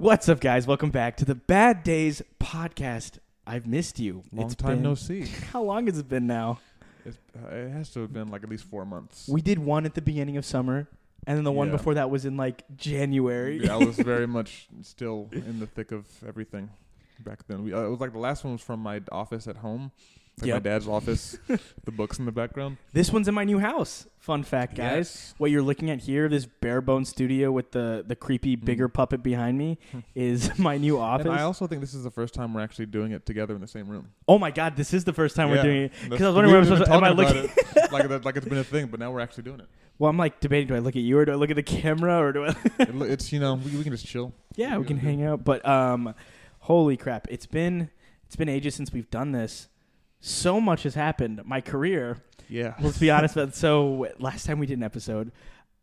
What's up, guys? Welcome back to the Bad Days podcast. I've missed you. Long It's time been- no see. How long has it been now? It's, uh, it has to have been like at least four months. We did one at the beginning of summer, and then the one Yeah. before that was in like January. yeah, I was very much still in the thick of everything back then. We, uh, it was like the last one was from my office at home, like Yep. my dad's office. the books in the background. This one's in my new house. Fun fact, guys. Yes. What you're looking at here, this bare bone studio with the the creepy bigger puppet behind me, is my new office. And I also think this is the first time we're actually doing it together in the same room. oh my god, this is the first time we're doing it. Because I was wondering where I'm supposed to. Am I looking? it like that, like it's been a thing, but now we're actually doing it. Well, I'm like debating: do I look at you or do I look at the camera or do I? it's you know we, we can just chill. Yeah, we Yeah, can we hang out. But um, holy crap! It's been it's been ages since we've done this. So much has happened. My career. Yeah. Let's be honest. About so last time we did an episode,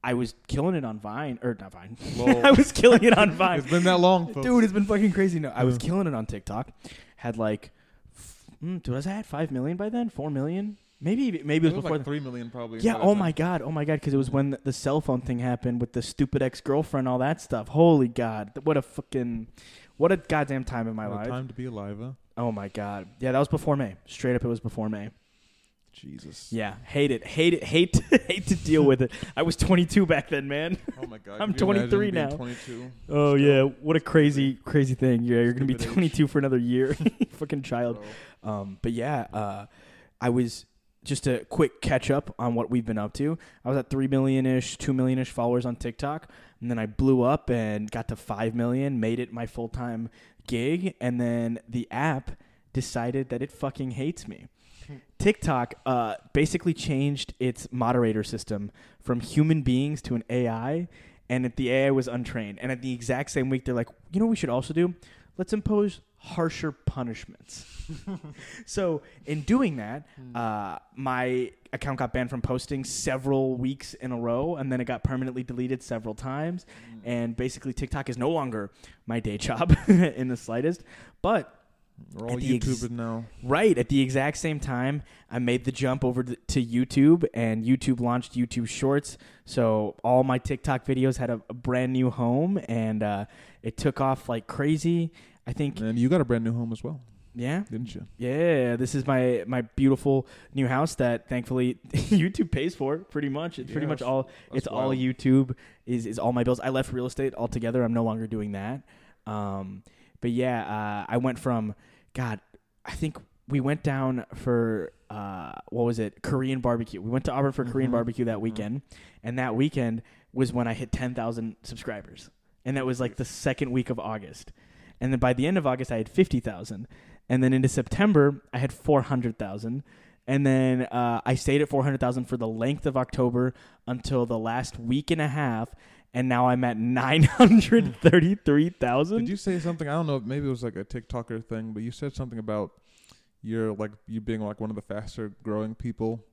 I was killing it on Vine or not Vine. I was killing it on Vine. it's been that long, folks. Dude, it's been fucking crazy. No, I was killing it on TikTok. Had like, mm, dude, was I at five million by then? Four million? Maybe maybe it was before. like three million probably. Yeah. Oh my god. Oh my god. Because it was when the, cell phone thing happened with the stupid ex girlfriend, all that stuff. Holy god. What a fucking, what a goddamn time in my What a life. Time to be alive, huh? Oh my god. Yeah, that was before May. Straight up, it was before May. Jesus. Yeah. Hate it. Hate it. Hate. hate to deal with it. I was 22 back then, man. Oh my God. I'm Could you imagine 23 now. 22. Oh Still. yeah. What a crazy, crazy thing. Yeah, you're gonna be Stupid age. 22 for another year. fucking child. Um, but yeah, uh, I was just a quick catch up on what we've been up to. I was at three million ish, two million ish followers on TikTok, and then I blew up and got to five million, made it my full time gig, and then the app decided that it fucking hates me. TikTok uh, basically changed its moderator system from human beings to an AI, and the AI was untrained. And at the exact same week, they're like, you know what we should also do? Let's impose harsher punishments. so in doing that, uh, my account got banned from posting several weeks in a row, and then it got permanently deleted several times. And basically, TikTok is no longer my day job in the slightest. But We're all the ex- now. Right at the exact same time, I made the jump over to to YouTube, and YouTube launched YouTube Shorts. So all my TikTok videos had a, a brand new home, and uh, it took off like crazy. I think, And you got a brand new home as well, yeah, didn't you? yeah. This is my my beautiful new house that thankfully YouTube pays for. Pretty much, it's pretty much all. It's all. YouTube. Is is all my bills. I left real estate altogether. I'm no longer doing that. Um, but yeah, uh, I went from God. I think we went down for uh, what was it? Korean barbecue. We went to Auburn for Korean Mhm. barbecue that Mhm. weekend, and that weekend was when I hit 10,000 subscribers, and that was like the second week of August, and then by the end of August I had 50,000, and then into September I had 400,000. And then uh, I stayed at 400,000 for the length of October until the last week and a half. And now I'm at 933,000. Did you say something? I don't know. Maybe it was like a TikToker thing, but you said something about you're like you being like one of the faster growing people.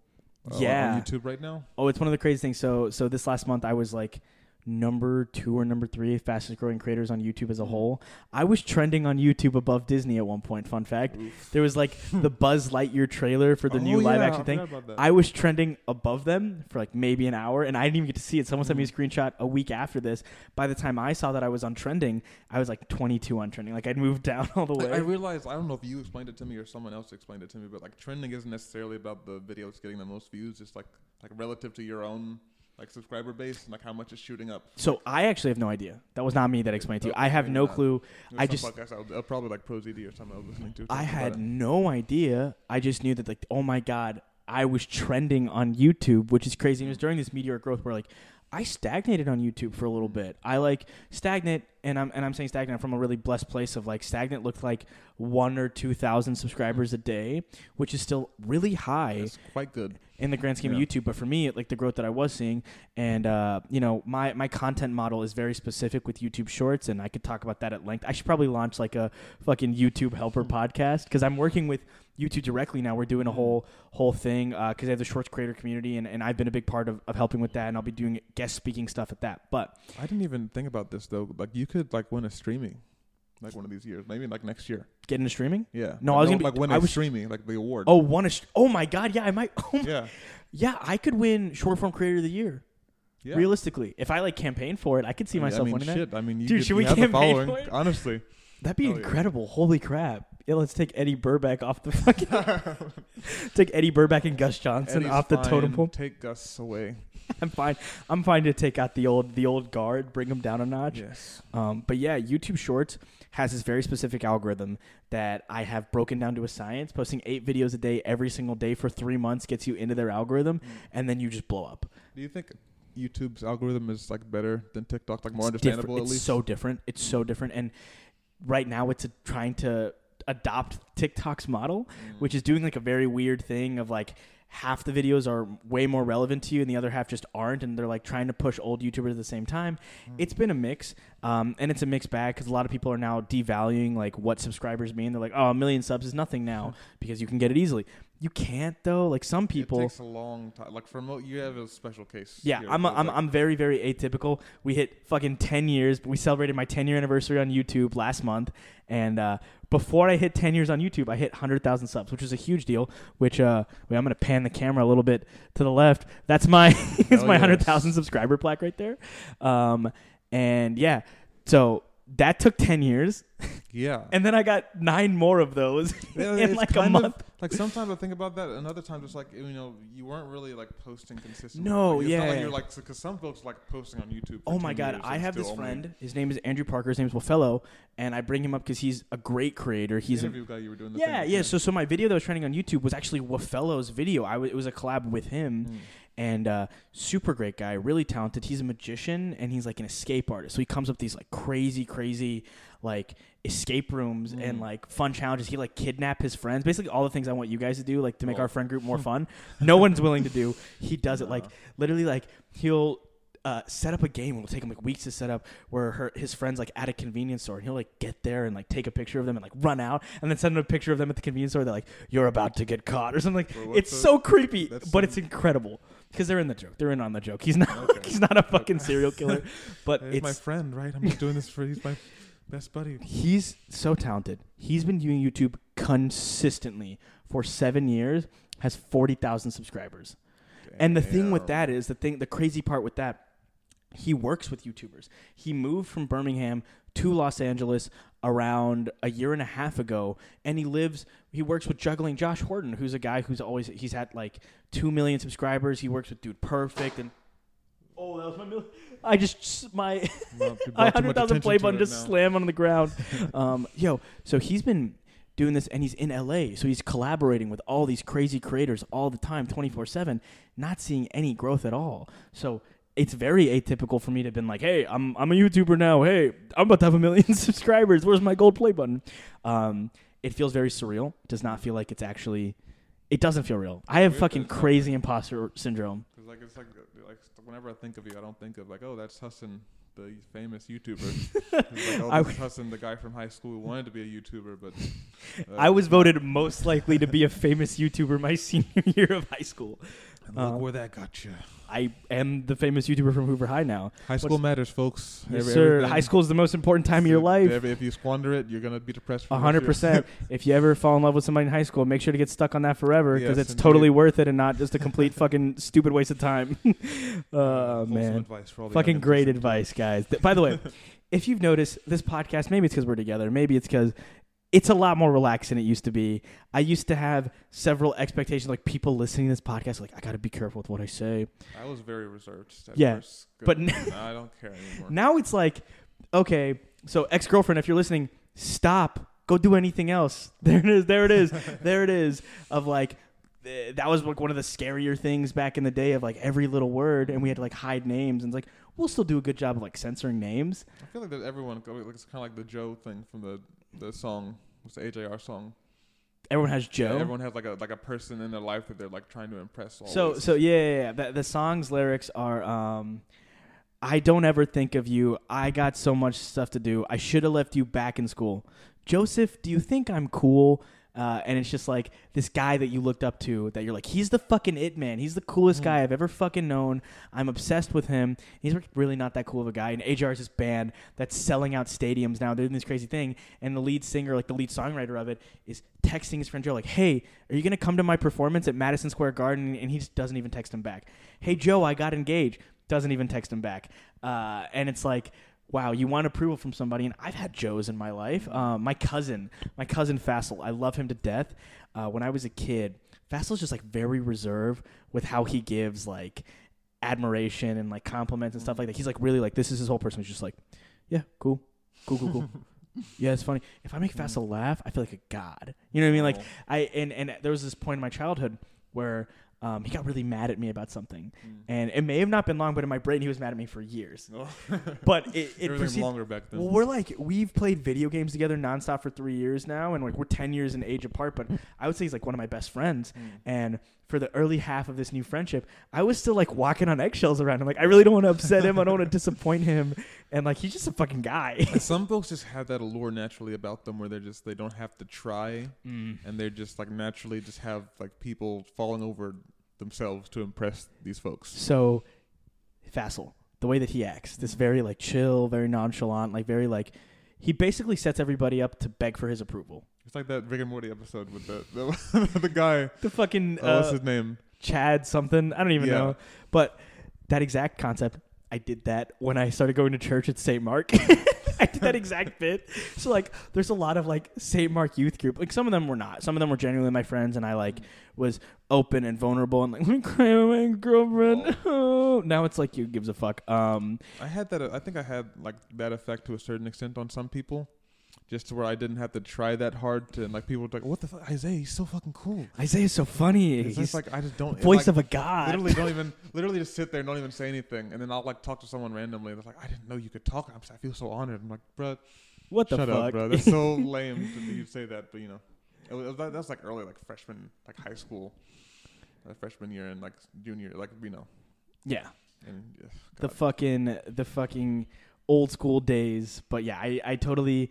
uh, Yeah. On YouTube right now. Oh, it's one of the crazy things. So, so this last month I was like number two or number three fastest growing creators on YouTube as a whole. I was trending on YouTube above Disney at one point. Fun fact: there was like the Buzz Lightyear trailer for the oh, new Oh, live action thing. forgot about that. I was trending above them for like maybe an hour, and I didn't even get to see it. Someone sent me a mm. screenshot a week after this. By the time I saw that I was on trending, I was like 22 on trending. Like I'd moved down all the way. I, I realized I don't know if you explained it to me or someone else explained it to me, but like trending isn't necessarily about the videos getting the most views. It's like like relative to your own like subscriber base and like how much is shooting up. so I actually have no idea. That was not me that explained it to you. I have no not. clue. There's I just- podcasts out, uh, probably like ProZD or something I was listening to. I had no idea. I just knew that like, oh my god, I was trending on YouTube, which is crazy. And it was during this meteoric growth where like I stagnated on YouTube for a little bit. I like stagnant, and I'm and I'm saying stagnant from a really blessed place of like stagnant looked like one or two thousand subscribers a day, which is still really high It's quite good. in the grand scheme Yeah. of YouTube. But for me, like the growth that I was seeing, and uh, you know, my my content model is very specific with YouTube Shorts, and I could talk about that at length. I should probably launch like a fucking YouTube helper podcast because I'm working with YouTube directly now. We're doing a mm-hmm. whole whole thing uh, because they have the Shorts creator community, and, and I've been a big part of, of helping with that, and I'll be doing guest speaking stuff at that. But I didn't even think about this though. Like you could like win a streaming, like one of these years, maybe like next year. get into streaming. Yeah. No, I was gonna be- like win I a was- streaming, like the award. Oh, one is. Oh my God, yeah, I might. Oh my, yeah. yeah, I could win short form creator of the year. Yeah. Realistically, if I like campaign for it, I could see myself I mean, winning that. I mean, you Dude, get- should we campaign following. for it? Honestly, That'd be yeah. incredible. Holy crap. Yeah, let's take Eddy Burback off the fucking take Eddy Burback and Gus Johnson Eddy's off the fine. totem pole. Take Gus away. I'm fine. I'm fine to take out the old the old guard, bring them down a notch. Yes. Um, but yeah, YouTube Shorts has this very specific algorithm that I have broken down to a science. Posting eight videos a day every single day for three months gets you into their algorithm, and then you just blow up. Do you think YouTube's algorithm is like better than TikTok? Like more It's different. understandable at It's least. so different. It's so different, and right now it's a, trying to adopt TikTok's model, Mm. which is doing like a very weird thing of like half the videos are way more relevant to you and the other half just aren't and they're like trying to push old youtubers at the same time Mm. it's been a mix um, and it's a mixed bag because a lot of people are now devaluing like what subscribers mean they're like oh a million subs is nothing now because you can get it easily you can't though like some people It takes a long time. Like for mo- you have a special case. yeah, I'm, a, I'm, like, I'm very, very atypical. We hit fucking 10 years. We celebrated my 10 year anniversary on YouTube last month. And uh, before I hit 10 years on YouTube, I hit 100,000 subs, which is a huge deal. Which, uh, wait, I'm going to pan the camera a little bit to the left. That's my, Hell my yes. 100,000 subscriber plaque right there. Um, and yeah, so that took 10 years. yeah. And then I got nine more of those Yeah, in like a kind of- month. Like sometimes I think about that, and other times it's like you know you weren't really like posting consistently. No, like, Not like yeah. you're like because some folks like posting on YouTube. for Oh my god, I have this only- friend. His name is Andrew Parker. His name is Wilfellow, and I bring him up because he's a great creator. the He's a, guy you were doing. The yeah, yeah. So, so my video that was trending on YouTube was actually Wafellow's video. I w- it was a collab with him, Mm. And uh, super great guy, really talented. He's a magician and he's like an escape artist. So he comes up with these like crazy, crazy like escape rooms and Mm. like fun challenges. He like kidnap his friends. Basically, all the things I want you guys to do, like to make Oh. our friend group more fun. no one's willing to do. He does it like literally like he'll uh, set up a game. It'll take him like weeks to set up. Where her his friends like at a convenience store, and he'll like get there and like take a picture of them and like run out, and then send them a picture of them at the convenience store. They're like, "You're about to get caught" or something. Like Bro, it's the- so creepy, but some- it's incredible because they're in the joke. They're in on the joke. He's not. Okay. he's not a fucking serial killer, but he's my friend, right? I'm just doing this for he's my best buddy. he's so talented. He's been doing YouTube consistently for seven years. Has forty thousand subscribers. And the thing with that is the thing the crazy part with that he works with YouTubers. He moved from Birmingham to Los Angeles around a year and a half ago and he lives he works with juggling Josh Horton who's a guy who's always he's had like 2 million subscribers. He works with Dude Perfect and Oh, that was my mil- I just my Well, you a brought too hundred much thousand attention play button just now. slammed on the ground. um, yo, so he's been doing this, and he's in LA, so he's collaborating with all these crazy creators all the time, twenty four seven, not seeing any growth at all. So it's very atypical for me to have been like, hey, I'm I'm a YouTuber now. Hey, I'm about to have a million subscribers. Where's my gold play button? Um, it feels very surreal. It does not feel like it's actually. It doesn't feel real. I have fucking that it's not crazy real. imposter syndrome. Cause like it's like like whenever I think of you, I don't think of like oh that's Hassan, the famous YouTuber. like oh I is Hassan, the guy from high school who wanted to be a YouTuber, but uh, I was voted most likely to be a famous YouTuber my senior year of high school. And uh, look where that got you. I am the famous YouTuber from Hoover High now. High school matters, folks. Yes, Every- sir. everything- High school is the most important time of your life. If, if you squander it, you're gonna be depressed. For A hundred rest of your- percent. If you ever fall in love with somebody in high school, make sure to get stuck on that forever because Yes, it's totally worth it and not just a complete fucking stupid waste of time. oh man, advice for all the fucking great advice, guys. By the way, if you've noticed this podcast, maybe it's because we're together. Maybe it's because it's a lot more relaxed than it used to be. I used to have several expectations, like people listening to this podcast, like I got to be careful with what I say. I was very reserved. At Yeah, but Nah, I don't care anymore. Now it's like, okay, so ex girlfriend, if you're listening, stop. Go do anything else. There it is. There it is. there it is. Of like, eh, that was like one of the scarier things back in the day of like every little word, and we had to like hide names. And it's like, we'll still do a good job of like censoring names. I feel like that everyone like, it's kind of like the Joe thing from the the song. What's the AJR song? Everyone has Joe. Yeah, everyone has like a like a person in their life that they're like trying to impress. Always. So so yeah, yeah, yeah. The, the song's lyrics are um I don't ever think of you. I got so much stuff to do. I should have left you back in school. Joseph, do you think I'm cool? Uh, and it's just like this guy that you looked up to that you're like, he's the fucking it man. He's the coolest Mm. guy I've ever fucking known. I'm obsessed with him. He's really not that cool of a guy. And AJR is this band that's selling out stadiums now. They're doing this crazy thing. And the lead singer, like the lead songwriter of it, is texting his friend Joe, like, hey, are you going to come to my performance at Madison Square Garden? And he just doesn't even text him back. Hey, Joe, I got engaged. doesn't even text him back. Uh, and it's like, wow, you want approval from somebody. And I've had Joes in my life. Uh, my cousin, my cousin Fassel, I love him to death. Uh, when I was a kid, Fassel's just like very reserved with how he gives like admiration and like compliments and stuff like that. He's like really like this is his whole person. He's just like, yeah, cool, cool, cool, cool. yeah, it's funny. If I make Fassel laugh, I feel like a god. You know what I mean? Like I and and there was this point in my childhood where um, he got really mad at me about something, Mm. and it may have not been long, but in my brain he was mad at me for years. Oh. But it, it proceed- longer back then. well, we're like we've played video games together nonstop for three years now, and like we're ten years in age apart. But I would say he's like one of my best friends. Mm. And for the early half of this new friendship, I was still like walking on eggshells around him. Like I really don't want to upset him. I don't want to disappoint him. And like he's just a fucking guy. Some folks just have that allure naturally about them where they're just they don't have to try Mm. and they're just like naturally just have like people falling over themselves to impress these folks. So, Fassel, the way that he acts, this very like chill, very nonchalant, like very like he basically sets everybody up to beg for his approval. It's like that Rick and Morty episode with the the, the guy. The fucking Oh, what's uh, his name? Chad something. I don't even Yeah. know. But that exact concept, I did that when I started going to church at St. Mark. I did that exact bit. So like there's a lot of like St. Mark youth group. Like some of them were not. Some of them were genuinely my friends and I like was open and vulnerable and like let me cry with my girlfriend. Oh. Now it's like you gives a fuck. Um I had that. I think I had like that effect to a certain extent on some people, just to where I didn't have to try that hard to. And like people were like, "What the fuck, Isaiah? He's so fucking cool." Isaiah's so funny. It's He's just like I just don't. voice like, of a god. Literally don't even literally just sit there and don't even say anything, and then I'll like talk to someone randomly. And They're like, "I didn't know you could talk." I'm, si feel so honored. I'm like, "Bro, what the shut fuck? up, bro. That's so lame to you say that." But you know, it was, that, that's like early, like freshman, like high school, uh, freshman year and like junior, like you know, yeah. and yeah, the fucking the fucking old school days. But yeah, I, I totally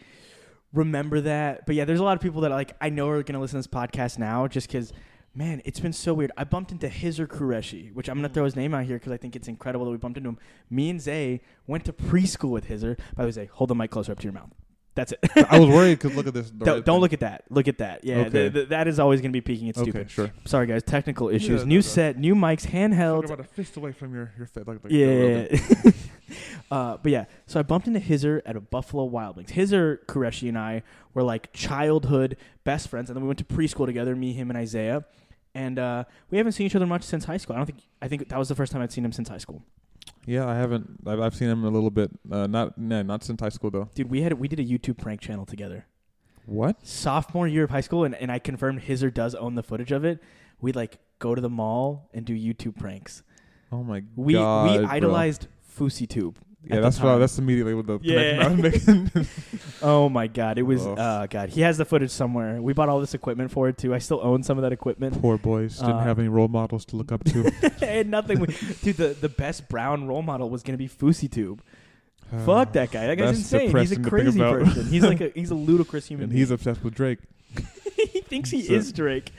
remember that. But yeah, there's a lot of people that like I know are gonna listen to this podcast now just because. Man, it's been so weird. I bumped into Hizer Qureshi, which I'm gonna mm. throw his name out here because I think it's incredible that we bumped into him. Me and Zay went to preschool with Hizer. By the way, Zay, hold the mic closer up to your mouth. That's it. I was worried because look at this. don't don't look at that. Look at that. Yeah, Okay. the- the- that is always gonna be peaking. It's Okay, stupid. sure. Sorry, guys. Technical issues. Yeah, new no. set, new mics, handheld. Talk about a fist away from your your face. Like, like Yeah. uh, but yeah, so I bumped into Hizer at a Buffalo Wild Wings. Hizer Qureshi and I were like childhood best friends, and then we went to preschool together. Me, him, and Isaiah, and uh, we haven't seen each other much since high school. I don't think. I think that was the first time I'd seen him since high school. Yeah, I haven't. I've, I've seen him a little bit. Uh, not no, not since high school though. Dude, we had we did a YouTube prank channel together. What? Sophomore year of high school, and, and I confirmed Hizer does own the footage of it. We'd like go to the mall and do YouTube pranks. Oh my We god! we bro. Idolized FouseyTube. Yeah, that's what. I, that's immediately with the Yeah. connection I was making. Oh my god, it was Ugh. uh god. He has the footage somewhere. We bought all this equipment for it too. I still own some of that equipment. Poor boys didn't Uh, have any role models to look up to. and nothing. We, dude, the, the best brown role model was gonna be FouseyTube. Fuck that guy. That guy's insane. He's a depressing to think crazy person. He's like a he's a ludicrous human. And being. he's obsessed with Drake. he thinks he So- is Drake.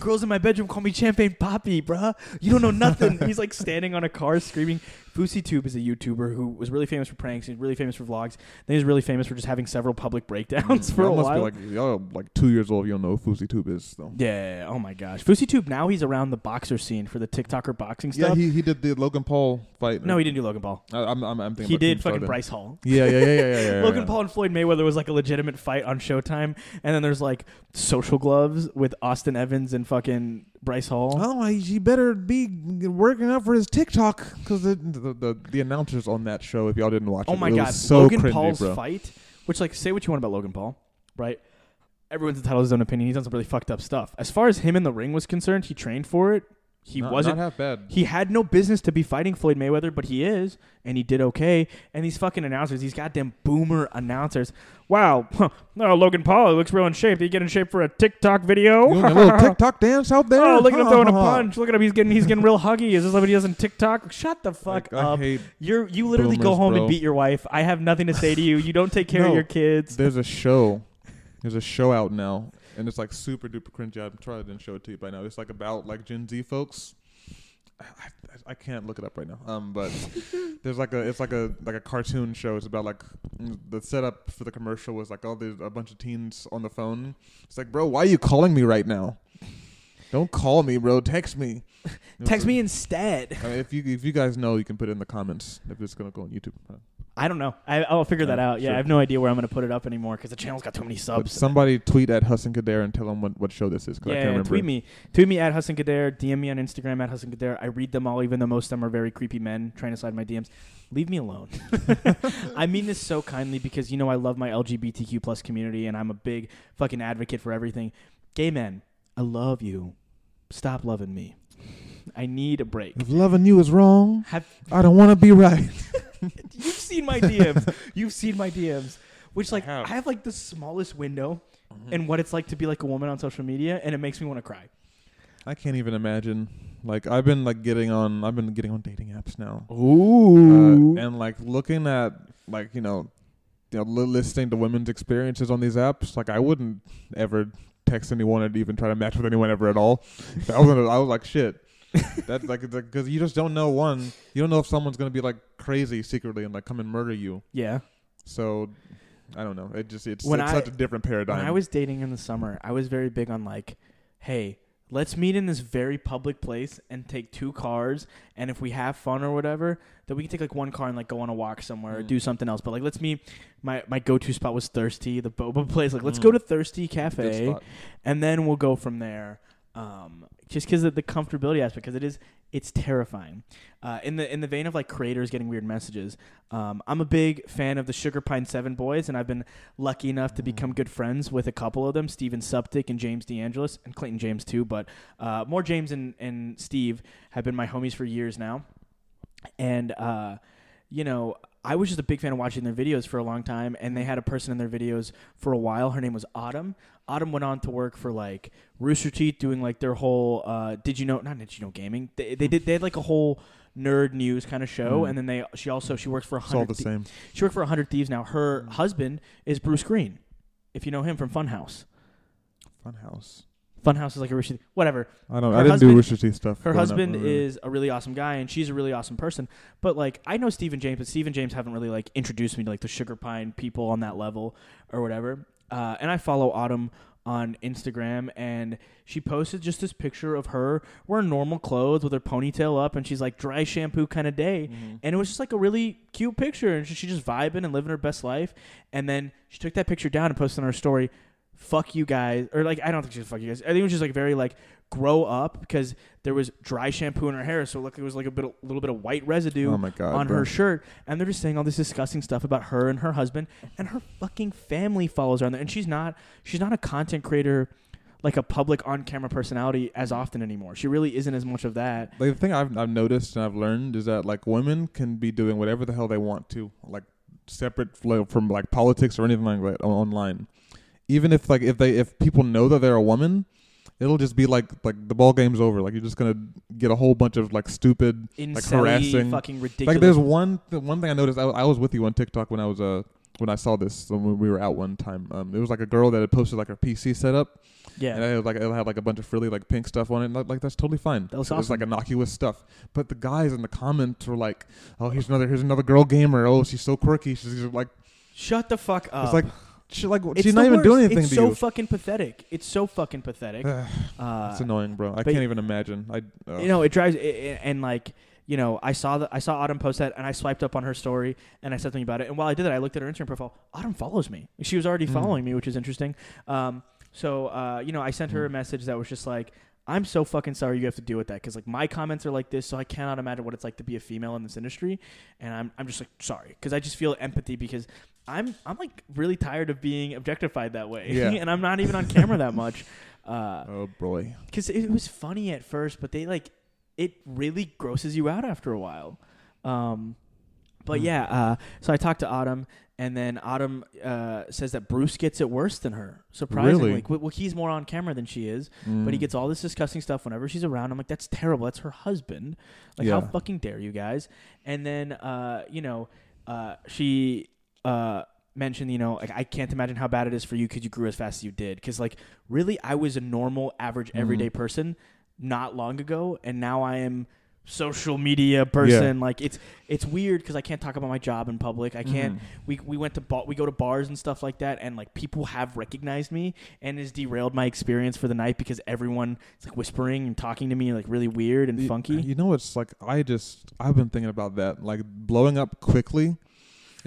Girls in my bedroom call me Champagne Papi, bruh. You don't know nothing. he's like standing on a car screaming. FouseyTube is a YouTuber who was really famous for pranks. He's really famous for vlogs. Then he's really famous for just having several public breakdowns for a must while. be like y'all like two years old. You don't know who FouseyTube is though. Yeah. Oh my gosh. FouseyTube now he's around the boxer scene for the TikToker boxing Yeah, stuff. he, he did the Logan Paul fight. no, he didn't do Logan Paul. I, I'm, I'm, I'm thinking He about did fucking Stardom. Bryce Hall. Yeah, yeah, yeah, yeah, yeah. yeah Logan yeah. Paul and Floyd Mayweather was like a legitimate fight on Showtime, and then there's like social gloves with Austin Evans and fucking Bryce Hall. Oh, he he better be working out for his TikTok because the, the the the announcers on that show. If y'all didn't watch Oh it, my it god, was so Logan cringy, Paul's bro. fight, which like say what you want about Logan Paul, right? Everyone's entitled to his own opinion. He's done some really fucked up stuff. As far as him in the ring was concerned, he trained for it. He not, wasn't not half bad. He had no business to be fighting Floyd Mayweather, but he is, and he did okay. And these fucking announcers, these goddamn boomer announcers. Wow, huh, no, Logan Paul, he looks real in shape. Did he get in shape for a TikTok video? You a little TikTok dance out there? Oh, look at him throwing a punch. Look at him. He's getting he's getting real huggy. Is this what he does in TikTok? Shut the fuck Like, up. You're you literally go home bro. and beat your wife. I have nothing to say to you. You don't take care of your kids. There's a show. There's a show out now, and it's like super duper cringy. I'm sorry I didn't show it to you by now. It's like about like Gen Z folks. I, I, I can't look it up right now. Um, but there's like a it's like a like a cartoon show. It's about like the setup for the commercial was like all these a bunch of teens on the phone. It's like, bro, why are you calling me right now? Don't call me, bro. Text me. Text me instead. I mean, if you if you guys know, you can put it in the comments if it's gonna go on YouTube. I don't know. I, I'll figure that out. Yeah, sure. I have no idea where I'm going to put it up anymore because the channel's got too many But subs. somebody tweet at Hassan Khadair and tell him what, what show this is. 'cause I yeah, can't remember. tweet me. Tweet me at Hassan Khadair. DM me on Instagram at Hassan Khadair. I read them all, even though most of them are very creepy men trying to slide my DMs. Leave me alone. I mean this so kindly because you know I love my LGBTQ plus community and I'm a big fucking advocate for everything. Gay men, I love you. Stop loving me. I need a break. If loving you is wrong, Have I don't want to be right. You've seen my DMs. You've seen my DMs. Which like have. I have like the smallest window in what it's like to be like a woman on social media, and it makes me want to cry. I can't even imagine. Like I've been like getting on. I've been getting on dating apps now. Ooh. uh, and like looking at like you know, you know, listening to women's experiences on these apps. Like I wouldn't ever text anyone and even try to match with anyone ever at all. I was I was like shit. That's like because you just don't know one. You don't know if someone's gonna be like crazy secretly and like come and murder you. yeah. So I don't know. It just it's, When it's I- such a different paradigm. When I was dating in the summer, I was very big on like, hey, let's meet in this very public place and take two cars, and if we have fun or whatever, then we can take like one car and like go on a walk somewhere or Mm. do something else. But like, let's meet. My my go to spot was Thirsty, the boba place. Like, let's Mm. go to Thirsty Good Cafe. spot. and then we'll go from there. Um, just because of the comfortability aspect, because it is, it's terrifying. Uh, in the in the vein of like creators getting weird messages, um, I'm a big fan of the Sugar Pine Seven boys, and I've been lucky enough to become good friends with a couple of them, Steven Suptic and James DeAngelis, and Clayton James too. But uh, more James and and Steve have been my homies for years now, and uh, you know. I was just a big fan of watching their videos for a long time, and they had a person in their videos for a while. Her name was Autumn. Autumn went on to work for like Rooster Teeth, doing like their whole uh, Did you know? Not Did you know gaming. They, they did. They had like a whole nerd news kind of show, Mm. and then they she also she works for a It's all hundred. the same. She worked for a hundred thieves now. Her Mm. husband is Bruce Greene, if you know him from Funhouse. Funhouse. Funhouse is like a Rooster Teeth. Whatever. I don't. Her I didn't husband- do Rooster Teeth stuff. Her up, husband really. is a really awesome guy, and she's a really awesome person. But like, I know Stephen James, but Stephen James haven't really like introduced me to like the Sugar Pine people on that level or whatever. Uh, and I follow Autumn on Instagram, and she posted just this picture of her wearing normal clothes with her ponytail up, and she's like dry shampoo kind of day. Mhm. And it was just like a really cute picture, and she, she just vibing and living her best life. And then she took that picture down and posted on her story, "Fuck you guys," or like I don't think she was "fuck you guys." I think it was just like very like grow up because there was dry shampoo in her hair, so like it was like a bit, a little bit of white residue Oh god. on bro. her shirt, and they're just saying all this disgusting stuff about her and her husband, and her fucking family follows her on there, and she's not she's not a content creator. Like a public on-camera personality as often anymore. She really isn't as much of that. Like the thing I've I've noticed and I've learned is that like women can be doing whatever the hell they want to, like separate from like politics or anything like that online. Even if like if they if people know that they're a woman, it'll just be like like the ball game's over. Like you're just gonna get a whole bunch of like stupid. Incel harassing- fucking ridiculous. Like there's one the one thing I noticed. I, I was with you on TikTok when I was uh when I saw this when we were out one time. Um, it was like a girl that had posted like her PC setup yeah. and it had like it had like a bunch of frilly like pink stuff on it. And like, like that's totally fine. That was awesome. It's like innocuous stuff. But the guys in the comments were like, "Oh, here's another here's another girl gamer. Oh, she's so quirky. She's like Shut the fuck up. it's like she like It's she's not even worst. doing anything It's to so you. fucking pathetic. It's so fucking pathetic. Uh, it's annoying, bro. I can't even imagine. I uh, you know, it drives i- i- and like you know, I saw that I saw Autumn post that, and I swiped up on her story, and I said something about it. And while I did that, I looked at her Instagram profile. Autumn follows me. She was already Mm. following me, which is interesting. Um, so uh, you know, I sent her a Mm. message that was just like. I'm so fucking sorry you have to deal with that because like my comments are like this, so I cannot imagine what it's like to be a female in this industry, and I'm I'm just like sorry because I just feel empathy because I'm I'm like really tired of being objectified that way, Yeah. and I'm not even on camera that much. Uh, oh boy. because it was funny at first, but they like it really grosses you out after a while. Um, but Hmm. yeah, uh, so I talked to Autumn, and then Autumn uh, says that Bruce gets it worse than her. Surprisingly, Really? well, well, he's more on camera than she is, but he Mm. gets all this disgusting stuff whenever she's around. I'm like, that's terrible. That's her husband. Like, how fucking dare you guys? And then, uh, you know, uh, she uh, mentioned, you know, like I can't imagine how bad it is for you because you grew as fast as you did. Because like, really, I was a normal, average, Mhm. everyday person not long ago, and now I am social media person. Like it's it's weird because I can't talk about my job in public. I can't. Mhm. We we went to bar, we go to bars and stuff like that, and like people have recognized me, and has derailed my experience for the night because everyone is like whispering and talking to me like really weird and Y- funky. You know, it's like I just I've been thinking about that. Like blowing up quickly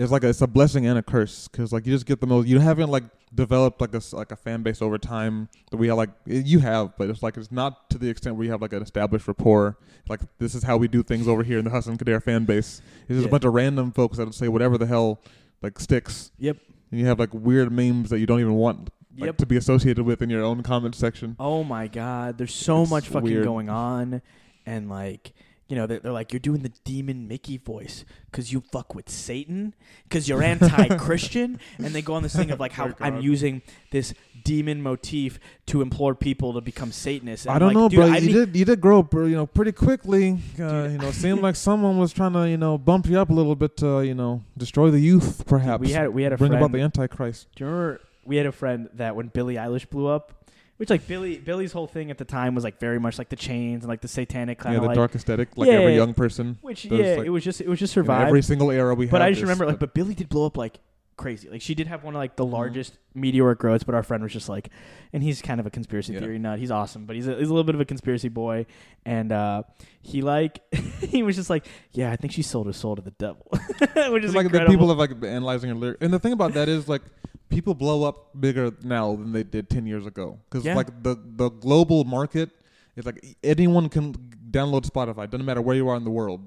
is like a, it's a blessing and a curse because like you just get the most. You haven't like developed like a like a fan base over time that we have. Like you have, but it's like it's not to the extent where you have like an established rapport. Like this is how we do things over here in the Hassan Khadair fan base. It's just Yeah. a bunch of random folks that say whatever the hell like sticks. Yep. And you have like weird memes that you don't even want like, Yep. to be associated with in your own comment section. Oh my god, there's so It's much fucking weird. going on, and like. You know, they're, they're like, you're doing the demon Mickey voice because you fuck with Satan, because you're anti Christian. and they go on this thing of like how I'm using this demon motif to implore people to become Satanists. And I don't like, know, dude, bro. I you didn't- did you did grow up, you know, pretty quickly. Uh, Dude. you know, seemed like someone was trying to, you know, bump you up a little bit to, you know, destroy the youth, perhaps. we had we had a bring friend. about the Antichrist. Do you remember we had a friend that when Billie Eilish blew up, which like Billy Billy's whole thing at the time was like very much like the chains and like the satanic kind Yeah, of the like dark aesthetic, like Yeah, every young person. which does, yeah, like, it was just it was just In survive. every single era we but I just this, remember like but- but Billy did blow up like crazy. Like she did have one of like the Mhm. largest meteoric growths, but our friend was just like and he's kind of a conspiracy Yeah. theory nut. He's awesome, but he's a, he's a little bit of a conspiracy boy and uh he like he was just like, "Yeah, I think she sold her soul to the devil." which is like the people have like analyzing her lyrics, and the thing about that is like people blow up bigger now than they did ten years ago because Yeah. like the the global market is like anyone can download Spotify. Doesn't matter where you are in the world.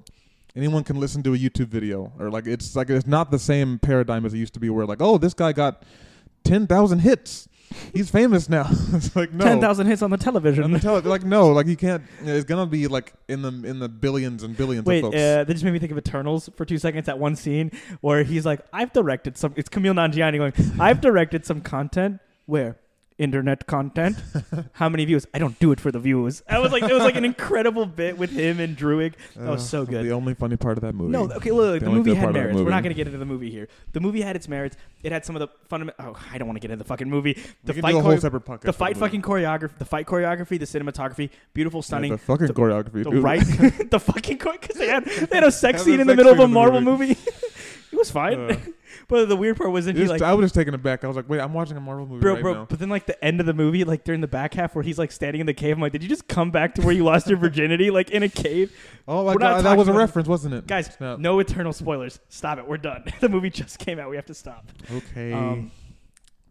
Anyone can listen to a YouTube video, or like it's like it's not the same paradigm as it used to be, where like oh this guy got ten thousand hits, he's famous now. it's like no, 10,000 hits on the on television. the tele- like no, like you can't. It's gonna be like in the in the billions and billions Wait, of folks. uh, that just made me think of Eternals for two seconds. That one scene where he's like, "I've directed some." It's Kumail Nanjiani going, "I've directed some content where." Internet content. How many views? I don't do it for the views. I was like, it was like an incredible bit with him and Druig. That was so Uh, good. The only funny part of that movie. No, okay, look, The the movie had part of that merits. We're not going to get into the movie here. The movie had its merits. It had some of the fundamental. Oh, I don't want to get into the fucking movie. The fight, do a whole chore- the fight, movie. fucking choreography, the fight choreography, the cinematography, beautiful, Yeah, stunning. the fucking the- choreography, the dude. right, the fucking because they had they had a sex Had scene in the middle of a Marvel movie. movie. it was fine, Uh, but the weird part was that he like, I was just taken aback. I was like, wait, I'm watching a Marvel movie bro, right bro. now. But then like the end of the movie, like during the back half where he's like standing in the cave, I'm like, did you just come back to where you lost your virginity, like in a cave? Oh my we're god, that was a reference, wasn't it? Guys, Snap. No eternal spoilers. Stop it. We're done. the movie just came out. We have to stop. Okay. Um,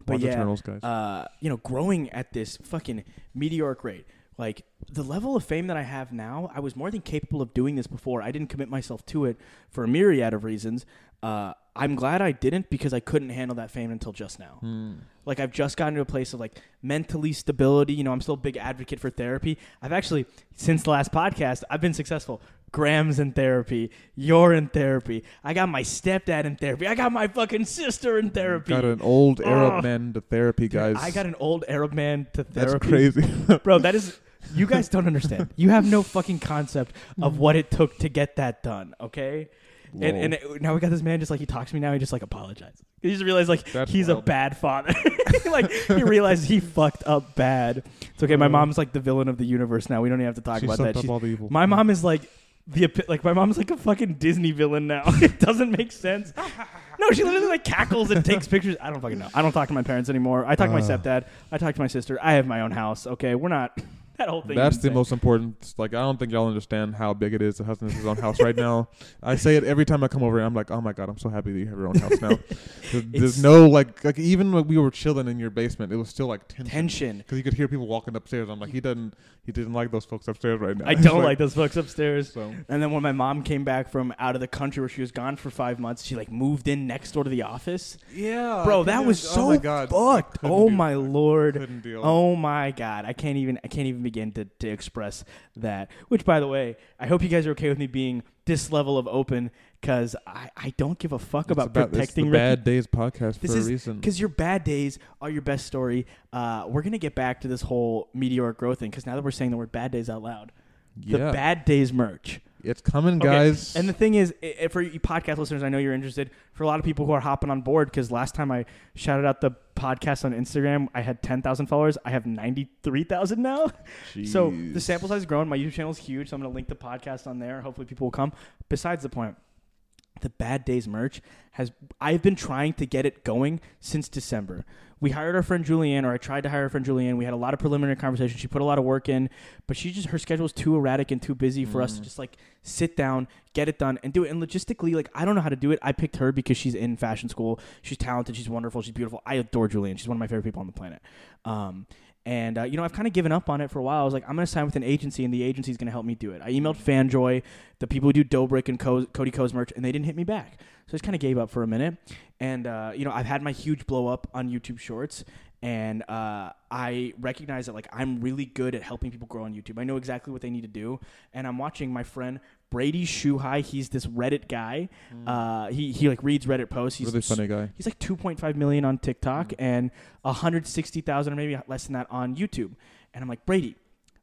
but Watch yeah, Eternals, guys. uh, you know, growing at this fucking meteoric rate. Like the level of fame that I have now, I was more than capable of doing this before. I didn't commit myself to it for a myriad of reasons. Uh, I'm glad I didn't because I couldn't handle that fame until just now. Hmm. Like I've just gotten to a place of like mentally stability. You know, I'm still a big advocate for therapy. I've actually since the last podcast, I've been successful. Graham's in therapy. You're in therapy. I got my stepdad in therapy. I got my fucking sister in therapy. Got an old Arab Oh. man to therapy, Dude, guys. I got an old Arab man to therapy. That's crazy. Bro, that is you guys don't understand. You have no fucking concept of what it took to get that done, okay? And, and it- now we got this man just like he talks to me now, he just like apologizes. He just realized like That's he's a wild. bad father. like he realized he fucked up bad. It's okay. My Uh. mom's like the villain of the universe now. We don't even have to talk she about sucked that. up She's, all the evil. my mom is like the epi- like my mom's like a fucking Disney villain now. it doesn't make sense. No, she literally like cackles and takes pictures. I don't fucking know. I don't talk to my parents anymore. I talk to my Uh. stepdad. I talk to my sister. I have my own house. Okay, we're not that whole thing. That's the most important. Like, I don't think y'all understand how big it is to husband is his own house right now. I say it every time I come over, and I'm like, oh my god, I'm so happy that you have your own house now. There- There's no like, like even when we were chilling in your basement, it was still like tension. tension. Because you could hear people walking upstairs. I'm like, he doesn't, he didn't like those folks upstairs right now. I don't like those folks upstairs. So And then when my mom came back from out of the country where she was gone for five months, she like moved in next door to the office. yeah, Bro, that was so oh my god, fucked. Oh my lord. Oh my god, I can't even I can't even begin to, to express that. Which by the way, I hope you guys are okay with me being this level of open because I, I don't give a fuck It's about, about it's protecting the Bad Days podcast This for is- a reason. because your bad days are your best story. Uh, we're gonna get back to this whole meteoric growth thing because now that we're saying the word bad days out loud, the bad days merch It's coming, Okay, guys. And the thing is, for you podcast listeners, I know you're interested. For a lot of people who are hopping on board, because last time I shouted out the podcast on Instagram, I had 10,000 followers. I have 93,000 now. So the sample size is growing. My YouTube channel is huge, so I'm going to link the podcast on there. Hopefully, people will come. Besides the point, the Bad Days merch has. I've been trying to get it going since December. We hired our friend Julianne, or I tried to hire our friend Julianne. We had a lot of preliminary conversations. She put a lot of work in, but she just her schedule is too erratic and too busy for us to Mm. just like sit down, get it done, and do it. And logistically, like I don't know how to do it. I picked her because she's in fashion school. She's talented. She's wonderful. She's beautiful. I adore Julianne. She's one of my favorite people on the planet. Um, and uh, you know, I've kind of given up on it for a while. I was like, I'm going to sign with an agency, and the agency's going to help me do it. I emailed Fanjoy, the people who do Dobrik and Co- Cody Ko's merch, and they didn't hit me back. So I just kind of gave up for a minute. And uh, you know, I've had my huge blow up on YouTube Shorts, and uh, I recognize that like I'm really good at helping people grow on YouTube. I know exactly what they need to do, and I'm watching my friend Brady Shuhai. He's this Reddit guy. Uh, he he like reads Reddit posts. He's really funny guy. He's like 2.5 million on TikTok Mm. and 160,000 or maybe less than that on YouTube. And I'm like, Brady,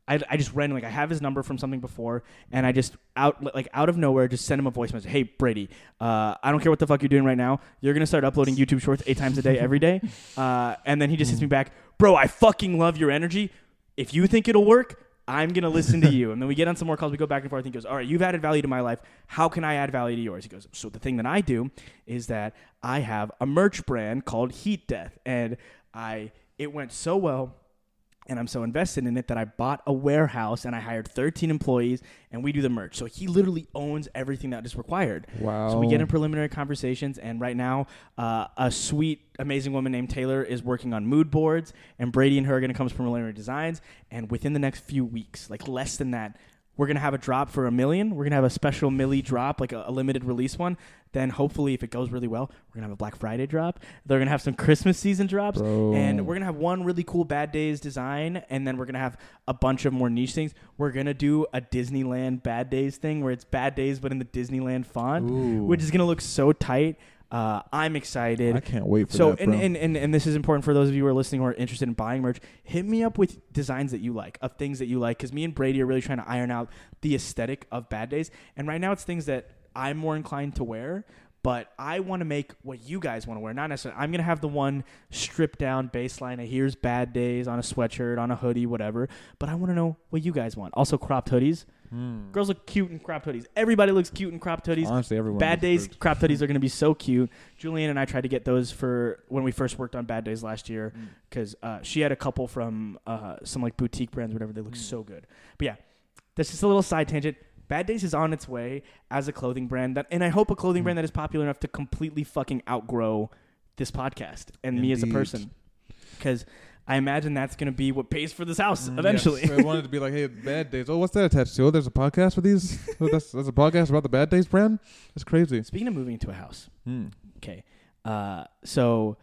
I, I just ran like I have his number from something before, and I just out like out of nowhere just send him a voice message. Hey Brady, uh, I don't care what the fuck you're doing right now. You're gonna start uploading YouTube Shorts eight times a day every day. Uh, and then he just hits me back, bro. I fucking love your energy. If you think it'll work, I'm gonna listen to you. And then we get on some more calls. We go back and forth. He goes, all right, you've added value to my life. How can I add value to yours? He goes, so the thing that I do is that I have a merch brand called Heat Death, and I it went so well and I'm so invested in it that I bought a warehouse and I hired 13 employees and we do the merch. So he literally owns everything that is required. Wow. So we get in preliminary conversations, and right now, uh, a sweet, amazing woman named Taylor is working on mood boards, and Brady and her are going to come to preliminary designs. And within the next few weeks, like less than that, we're to have a drop for a million. We're to have a special milli drop, like a, a limited release one. Then hopefully, if it goes really well, we're to have a Black Friday drop. They're to have some Christmas season drops. Bro. And we're gonna have one really cool Bad Days design, and then we're gonna have a bunch of more niche things. We're gonna do a Disneyland Bad Days thing where it's Bad Days but in the Disneyland font, Ooh. which is gonna look so tight. Uh, I'm excited. I can't wait for so that, and, and, and and this is important for those of you who are listening who are interested in buying merch. Hit me up with designs that you like, of things that you like, because me and Brady are really trying to iron out the aesthetic of Bad Days. And right now, it's things that I'm more inclined to wear. But I want to make what you guys want to wear. Not necessarily. I'm gonna have the one stripped down baseline. of Here's Bad Days on a sweatshirt, on a hoodie, whatever. But I want to know what you guys want. Also, cropped hoodies. Hmm. Girls look cute in cropped hoodies. Everybody looks cute in cropped hoodies. Honestly, everyone. Bad Days good. crop hoodies are going to be so cute. Julianne and I tried to get those for when we first worked on Bad Days last year Mm. because uh, she had a couple from uh, some like boutique brands, whatever. They look Mm. so good. But yeah, that's just a little side tangent. Bad Days is on its way as a clothing brand, that, and I hope a clothing Mm. brand that is popular enough to completely fucking outgrow this podcast and me as a person. Because I imagine that's going to be what pays for this house Mm, eventually. yes. I wanted to be like, hey, bad days. Oh, what's that attached to? Oh, there's a podcast for these. oh, that's, that's a podcast about the bad days brand. That's crazy. Speaking of moving into a house, Hmm. Okay. Uh, so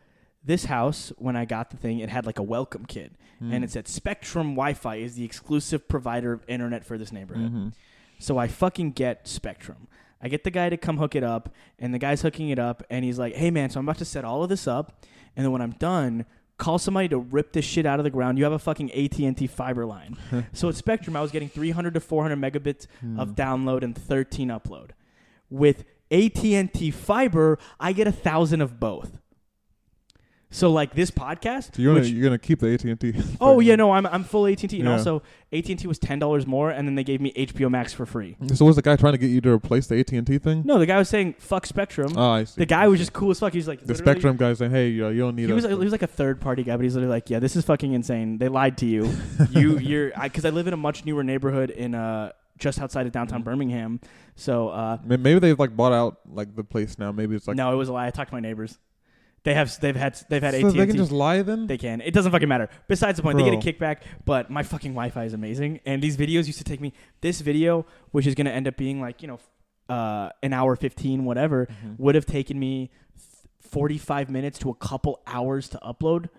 this house, when I got the thing, it had like a welcome kit, Hmm. and it said Spectrum Wi-Fi is the exclusive provider of internet for this neighborhood. Mhm. So I fucking get Spectrum. I get the guy to come hook it up, and the guy's hooking it up, and he's like, "Hey man, so I'm about to set all of this up, and then when I'm done." Call somebody to rip this shit out of the ground. You have a fucking AT and T fiber line. so at Spectrum, I was getting 300 to 400 megabits Hmm. of download and 13 upload. With AT&T fiber, I get a thousand of both. So like this podcast, So you're gonna you're gonna keep the AT and T. oh yeah, no, I'm I'm full AT&T, and also AT&T was ten dollars more, and then they gave me HBO Max for free. So was the guy trying to get you to replace the AT and T thing? No, the guy was saying fuck Spectrum. Oh, I see. the guy was just cool as fuck. He's like the Spectrum guy saying, "Hey, you, you don't need." He was us. he was like a third party guy, but he's literally like, yeah, this is fucking insane. They lied to you. you you're because I, live in a much newer neighborhood in uh just outside of downtown Mhm. Birmingham. So uh Maybe they've like bought out like the place now. Maybe it's like no, it was a lie. I talked to my neighbors. They have they've had they've had so AT&T. they can just lie then. They can. It doesn't fucking matter. Besides the point, they Bro. get a kickback, but my fucking Wi-Fi is amazing. And these videos used to take me this video, which is going to end up being like you know, uh, an hour fifteen, whatever, Mhm. would have taken me forty-five minutes to a couple hours to upload.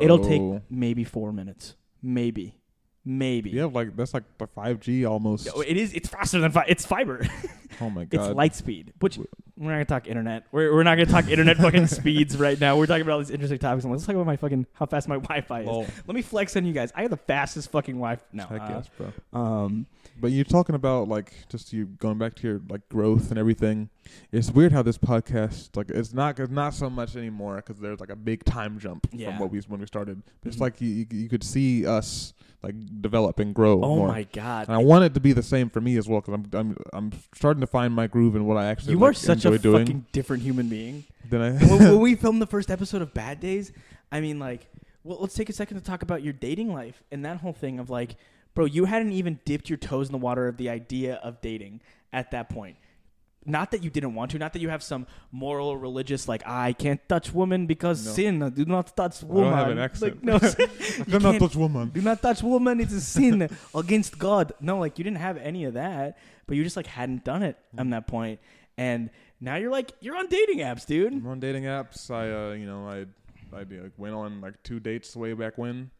It'll take maybe four minutes, maybe, maybe. You have like that's like the five G almost. Yo, It is. It's faster than fi- it's fiber. Oh my god. it's light speed, which we're not gonna talk internet. We're, we're not gonna talk internet fucking speeds right now. We're talking about all these interesting topics. Let's talk about my fucking how fast my Wi-Fi is. Lol. Let me flex on you guys. I have the fastest fucking Wi-Fi. No, Heck uh, yes, bro. um, But you're talking about like just you going back to your like growth and everything. It's weird how this podcast like it's not it's not so much anymore because there's like a big time jump Yeah. from what we when we started. It's Mhm. like you, you you could see us like develop and grow. oh more. my god, And I want it to be the same for me as well because I'm I'm I'm starting to find my groove and what I actually you like, are such a doing. fucking different human being. Then I when, when we filmed the first episode of Bad Days, I mean, like, well, let's take a second to talk about your dating life and that whole thing of like, bro, you hadn't even dipped your toes in the water of the idea of dating at that point. Not that you didn't want to, not that you have some moral or religious like I can't touch woman because No. sin. Do not touch woman. I don't have an accent. Like, no, I cannot touch woman. do not touch woman. It's a sin against God. No, like you didn't have any of that, but you just like hadn't done it Mm. on that point. and now you're like you're on dating apps, dude. I'm on dating apps. I, uh, you know, I, I be like, went on like two dates way back when.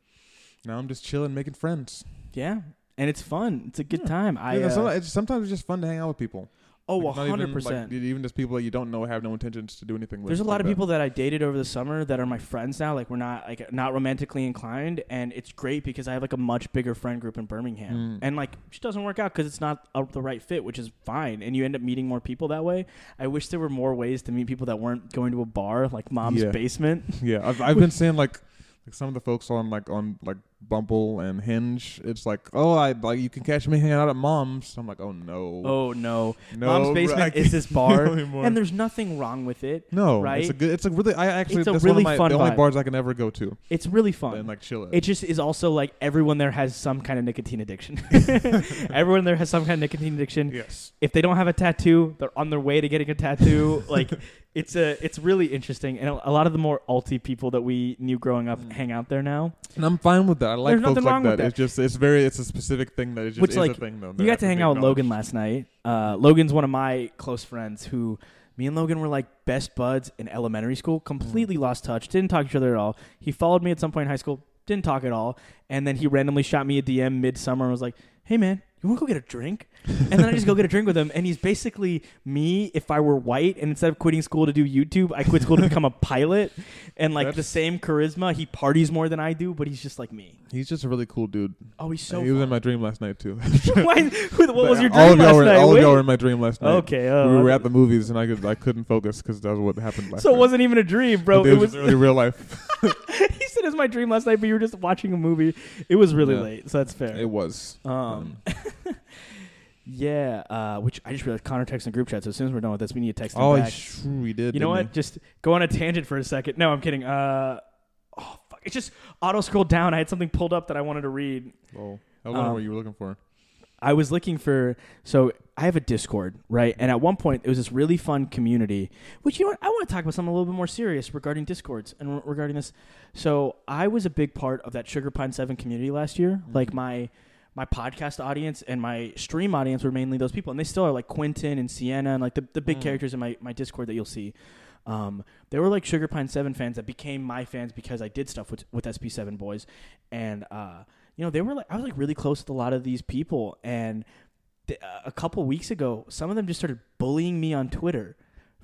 Now I'm just chilling, making friends. Yeah, and it's fun. It's a good Yeah. time. I Yeah, uh, it's, sometimes it's just fun to hang out with people. oh, Like, not even, hundred like, even just people that you don't know have no intentions to do anything with. There's a like lot of that. people that I dated over the summer that are my friends now. Like we're not like not romantically inclined, and it's great because I have like a much bigger friend group in Birmingham, Mm. and like it just doesn't work out because it's not uh the right fit, which is fine, and you end up meeting more people that way. I wish there were more ways to meet people that weren't going to a bar like mom's Yeah. basement. Yeah, I've, I've been seeing like like some of the folks on like on like Bumble and Hinge. It's like, oh, I like you can catch me hanging out at mom's. I'm like, oh no, Oh no, no, mom's basement is this bar, and there's nothing wrong with it. no, right? It's a good. It's a really. I actually. It's a really my, fun the only vibe. bars I can ever go to It's really fun. and like chill at. It just is also like everyone there has some kind of nicotine addiction. everyone there has some kind of nicotine addiction. yes. If they don't have a tattoo, they're on their way to getting a tattoo. like it's a it's really interesting, and a, a lot of the more alty people that we knew growing up Mm. hang out there now. And I'm fine with that. I like There's folks nothing like wrong that. with that. It's just it's very it's a specific thing that it just Which, is like, a thing though. You got to hang out with Logan last night. Uh, Logan's one of my close friends who. Me and Logan were like best buds in elementary school. Completely lost touch. Didn't talk to each other at all. He followed me at some point in high school. Didn't talk at all. And then he randomly shot me a DM midsummer and was like, "Hey man, you want to go get a drink?" And then I just go get a drink with him. And he's basically me if I were white. And instead of quitting school to do YouTube, I quit school to become a pilot. And like the same charisma. He parties more than I do, but he's just like me. He's just a really cool dude. Oh, he's so. he was in my dream last night too. Why- who- what was your all dream of y'all last were, night? All of Wait. y'all were in my dream last night. Okay, oh, we were at the movies and I could I couldn't focus because that was what happened last So night. it wasn't even a dream, bro. It was. really real life. he said it was my dream last night, but you were just watching a movie. It was really Yeah. late, so that's fair. It was. um, yeah. Uh, which I just realized Connor texted in group chat. So as soon as we're done with this, we need to text him oh, back. sure he did. you know what? Just go on a tangent for a second. No, I'm kidding. Uh, oh fuck! It's just auto scroll down. I had something pulled up that I wanted to read. Oh, I wonder Um, what you were looking for. I was looking for so I have a Discord, right? And at one point it was this really fun community, which you know what? I want to talk about something a little bit more serious regarding Discords and re- regarding this. So I was a big part of that Sugar Pine Seven community last year. Mhm. Like my my podcast audience and my stream audience were mainly those people, and they still are like Quentin and Sienna and like the, the big Mm. characters in my, my Discord that you'll see. Um, they were like Sugar Pine Seven fans that became my fans because I did stuff with with SP Seven boys, and uh, you know they were like I was like really close with a lot of these people, and th- a couple weeks ago, some of them just started bullying me on Twitter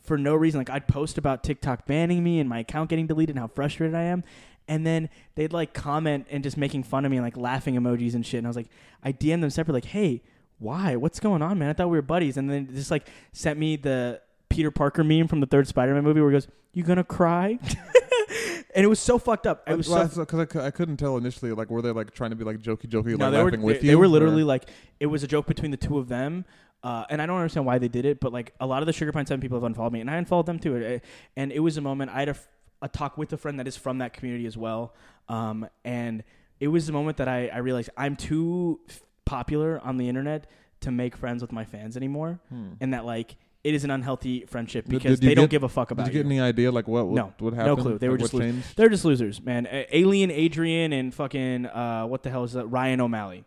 for no reason. Like I'd post about TikTok banning me and my account getting deleted and how frustrated I am. And then they'd like comment and just making fun of me and like laughing emojis and shit. And I was like, I DM'd them separately, like, hey, why? What's going on, man? I thought we were buddies. And then just like sent me the Peter Parker meme from the third Spider-Man movie where he goes, "You gonna cry?" and it was so fucked up. I was so because I, cou- I couldn't tell initially. Like, were they like trying to be like jokey, jokey, no, like they were laughing with they, you? they were or- literally like it was a joke between the two of them. Uh, and I don't understand why they did it, but like a lot of the Sugar Pine Seven people have unfollowed me, and I unfollowed them too. And it was a moment I had a, f- a talk with a friend that is from that community as well, um, and it was the moment that I, I realized I'm too f- popular on the internet to make friends with my fans anymore, Hmm. and that like it is an unhealthy friendship because did you they don't get- give a fuck about it. Did you get you. any idea like what what, No. what No clue. They like were just lo- they're just losers, man. Alien Adrian and fucking uh, what the hell is that? Ryan O'Malley.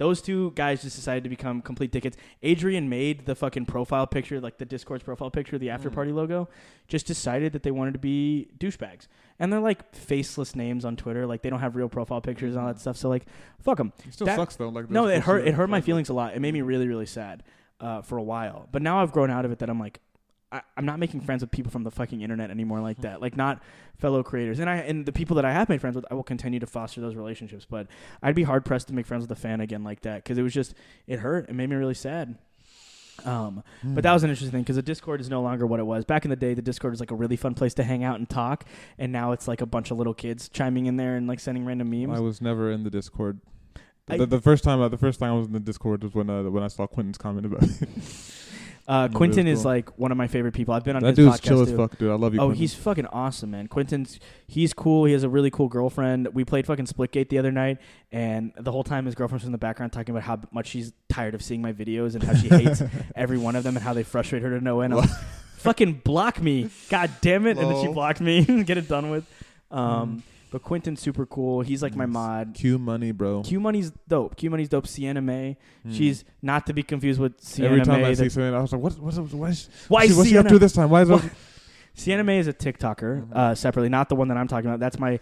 Those two guys just decided to become complete dickheads. Adrian made the fucking profile picture, like the Discord's profile picture, the after Mm. party logo. Just decided that they wanted to be douchebags, and they're like faceless names on Twitter. Like they don't have real profile pictures and all that stuff. So like, fuck them. It still that- sucks though. Like No, it hurt. It hurt my feelings a lot. It made me really, really sad uh, for a while. But now I've grown out of it. That I'm like, I, I'm not making friends with people from the fucking internet anymore like that. Like not fellow creators. And I and the people that I have made friends with, I will continue to foster those relationships. But I'd be hard pressed to make friends with a fan again like that because it was just it hurt. It made me really sad. Um, but that was an interesting thing because the Discord is no longer what it was. Back in the day, the Discord was like a really fun place to hang out and talk, and now it's like a bunch of little kids chiming in there and like sending random memes. I was never in the Discord. I- The, the first time, uh, the first time I was in the Discord was when uh, when I saw Quentin's comment about it. Uh, Quentin is cool. like one of my favorite people. I've been on that his dude's podcast chill as too. fuck, dude. I love you. Oh, Quentin. he's fucking awesome, man. Quentin's he's cool. He has a really cool girlfriend. We played fucking Splitgate the other night, and the whole time his girlfriend's in the background talking about how much she's tired of seeing my videos and how she hates every one of them and how they frustrate her to no end. I'm like, fucking block me, god damn it! And then she Lol. blocked me. Get it done with. Um, but Quentin's super cool. He's like my mod. Q money, bro. Q Money's dope. Q Money's dope. Sienna May. Mm. She's not to be confused with Sienna Every time May. I see something, I was like, what? What's? Why is, Why she, what's she up to this time? Why is it? Sienna May is a TikToker Mhm. uh, separately, not the one that I'm talking about. That's my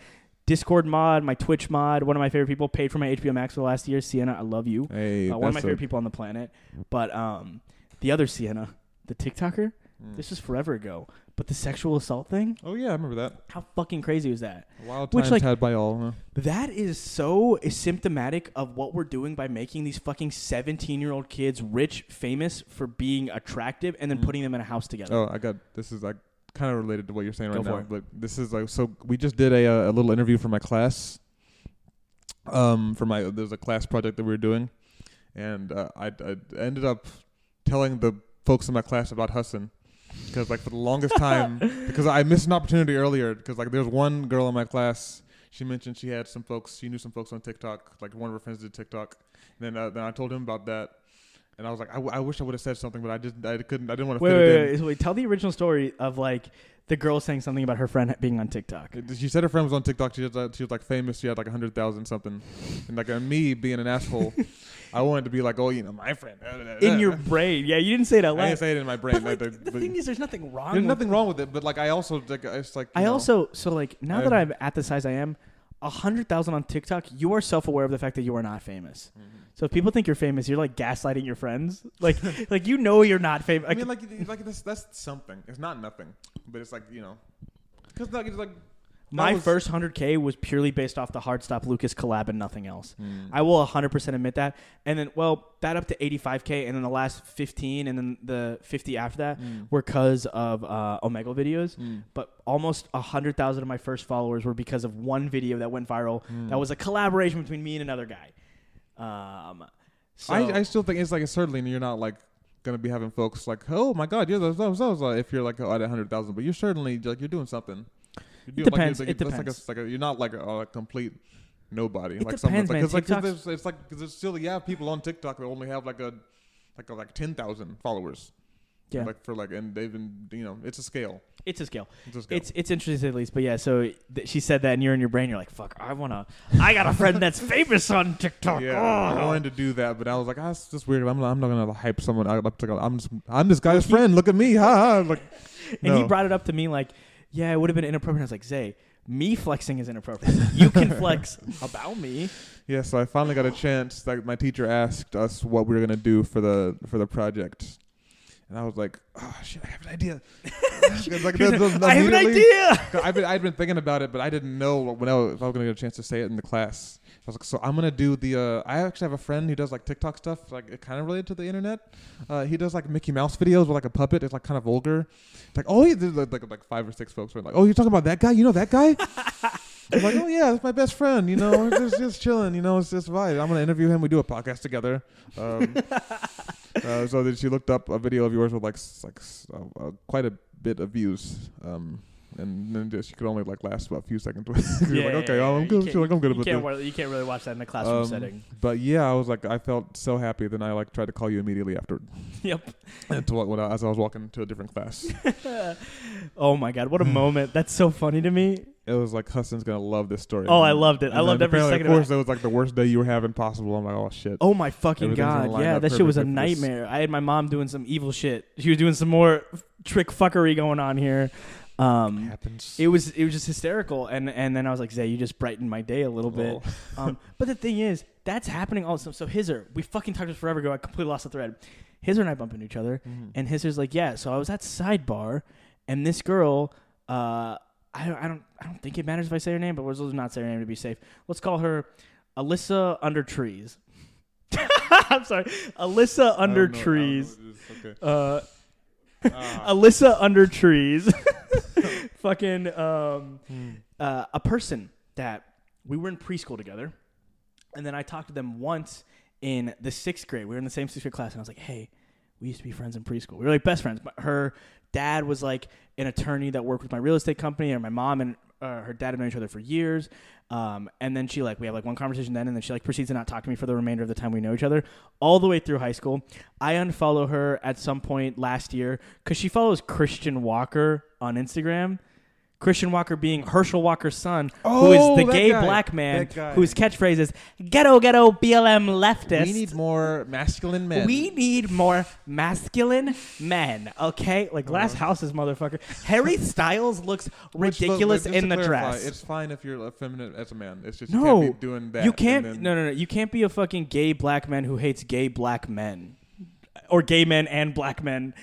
Discord mod, my Twitch mod, one of my favorite people. Paid for my HBO Max for the last year. Sienna, I love you. Hey, Uh, one of my that's a- favorite people on the planet. But um, the other Sienna, the TikToker, Mm. this was forever ago. But the sexual assault thing, Oh yeah, I remember that. how fucking crazy was that? Wild Which, times like- had by all. Huh? That is so symptomatic of what we're doing by making these fucking 17 year old kids rich, famous for being attractive, and then Mm. putting them in a house together. Oh, I got this is like kind of related to what you're saying Go right now. it. But this is like so we just did a uh, a little interview for my class. Um, for my there's a class project that we were doing, and uh, I, I ended up telling the folks in my class about Hassan because like for the longest time because I missed an opportunity earlier because like there was one girl in my class. She mentioned she had some folks. She knew some folks on TikTok. Like one of her friends did TikTok. And then uh, then I told him about that, and I was like, I, w- I wish I would have said something, but I just I couldn't. I didn't want to Wait, fit wait, it in. wait, wait, wait. Tell the original story of like the girl saying something about her friend being on TikTok. She said her friend was on TikTok. She was, uh, she was like famous. She had like a hundred thousand something, and like me being an asshole, I wanted to be like, oh, you know, my friend. In your brain. Yeah, you didn't say it out loud. I didn't say it in my brain. But like, the thing is, there's nothing wrong there's with nothing wrong with it, but like I also like it's like I know, also so like now that I- I'm at the size I am, a hundred thousand on TikTok, you are self aware of the fact that you are not famous. Mhm. So if people think you're famous, you're like gaslighting your friends. Like like you know you're not famous. I mean, like like that's that's something. It's not nothing, but it's like you know, because like it's like my was- first hundred K was purely based off the hard stop Lucas collab and nothing else. Mm. I will 100% admit that. And then, well, that up to 85K, and then the last 15, and then the 50 after that Mm. were because of uh, Omegle videos. Mm. But almost 100,000 of my first followers were because of one video that went viral Mm. that was a collaboration between me and another guy. Um, so, I, I still think it's like certainly you're not like gonna be having folks like, oh my god, you're those those those. Uh, if you're like at a hundred thousand, but you're certainly like you're doing something. Doing, depends. Like, It that's depends. Like a, like a, you're not like a, a complete nobody. It like depends, man. Because like, 'cause there's, it's like because there's still have people on TikTok that only have like a like a, like ten thousand followers. Yeah. Like for like and they've been you know it's a scale. it's a scale. It's a scale. It's it's interesting at least, but yeah. So th- she said that, and you're in your brain. You're like, "Fuck, I wanna. I got a friend that's famous on TikTok." yeah, I Oh. wanted to do that, but I was like, ah, it's just weird. I'm not, I'm not gonna hype someone. I, I'm just, I'm this guy's friend. Look at me, ha ha. Like, And he brought it up to me like, yeah, it would have been inappropriate. I was like, Zay, me flexing is inappropriate. you can flex about me. Yeah, so I finally got a chance. Like my teacher asked us what we were gonna do for the for the project, and I was like, "Oh shit, I have an idea. like, the- the- I have an idea. I've been I'd been thinking about it, but I didn't know when I was, if I was gonna get a chance to say it in the class. I was like, so I'm gonna do the. Uh, I actually have a friend who does like TikTok stuff, like it kind of related to the internet. Uh, he does like Mickey Mouse videos with like a puppet. It's like kind of vulgar. It's like, oh, there's like, like like five or six folks were like, oh, you're talking about that guy? You know that guy? I'm like, oh yeah, that's my best friend. You know, we're just just chilling. You know, it's just vibe. I'm gonna interview him. We do a podcast together. Um, uh, so then she looked up a video of yours with like s- like s- uh, uh, quite a bit of views. Um, and then just, she could only like last about a few seconds. You're like, okay, I'm you good. can't- like, I'm good you can't, wa- you can't really watch that in a classroom Um, setting. But yeah, I was like, I felt so happy. Then I like tried to call you immediately after, Yep. and to what when I, as I was walking to a different class. oh my god, what a moment! That's so funny to me. It was like Hassan's gonna love this story. Oh, I loved it. I loved every second Of of course, it. it was like the worst day you were having possible. I'm like, oh shit. Oh my fucking god! Yeah, that shit was a perfectly for this. nightmare. I had my mom doing some evil shit. She was doing some more trick fuckery going on here. Um, happens. it was it was just hysterical, and and then I was like, Zay, you just brightened my day a little bit. Oh. Um, but the thing is, that's happening also. So Hizzer, we fucking talked this forever ago. I completely lost the thread. Hizer and I bump into each other, Mhm. and Hizer's like, yeah. So I was at sidebar, and this girl, uh, I, don't- I don't, I don't think it matters if I say her name, but let's not say her name to be safe. Let's call her Alyssa Under Trees. I'm sorry, Alyssa Under don't know- I don't know Trees. it. Okay. Uh. Alyssa Under Trees. Fucking um, Hmm. uh, a person that we were in preschool together, and then I talked to them once in the sixth grade. We were in the same sixth grade class, and I was like, "Hey, we used to be friends in preschool. We were like best friends." But her dad was like an attorney that worked with my real estate company, and my mom and uh, her dad have known each other for years. Um, and then she like we have like one conversation then, and then she like proceeds to not talk to me for the remainder of the time we know each other, all the way through high school. I unfollow her at some point last year because she follows Christian Walker on Instagram. Christian Walker being Herschel Walker's son, who is Oh, the gay guy. black man whose catchphrase is "Ghetto, ghetto, BLM leftist." We need more masculine men. We need more masculine men, okay? Like oh. Glass House's motherfucker. Harry Styles looks Which, look, ridiculous just in the clarify, dress. It's fine if you're effeminate as a man. It's just you no, can't be doing that. you can't. then- no, no, no. You can't be a fucking gay black man who hates gay black men, or gay men and black men.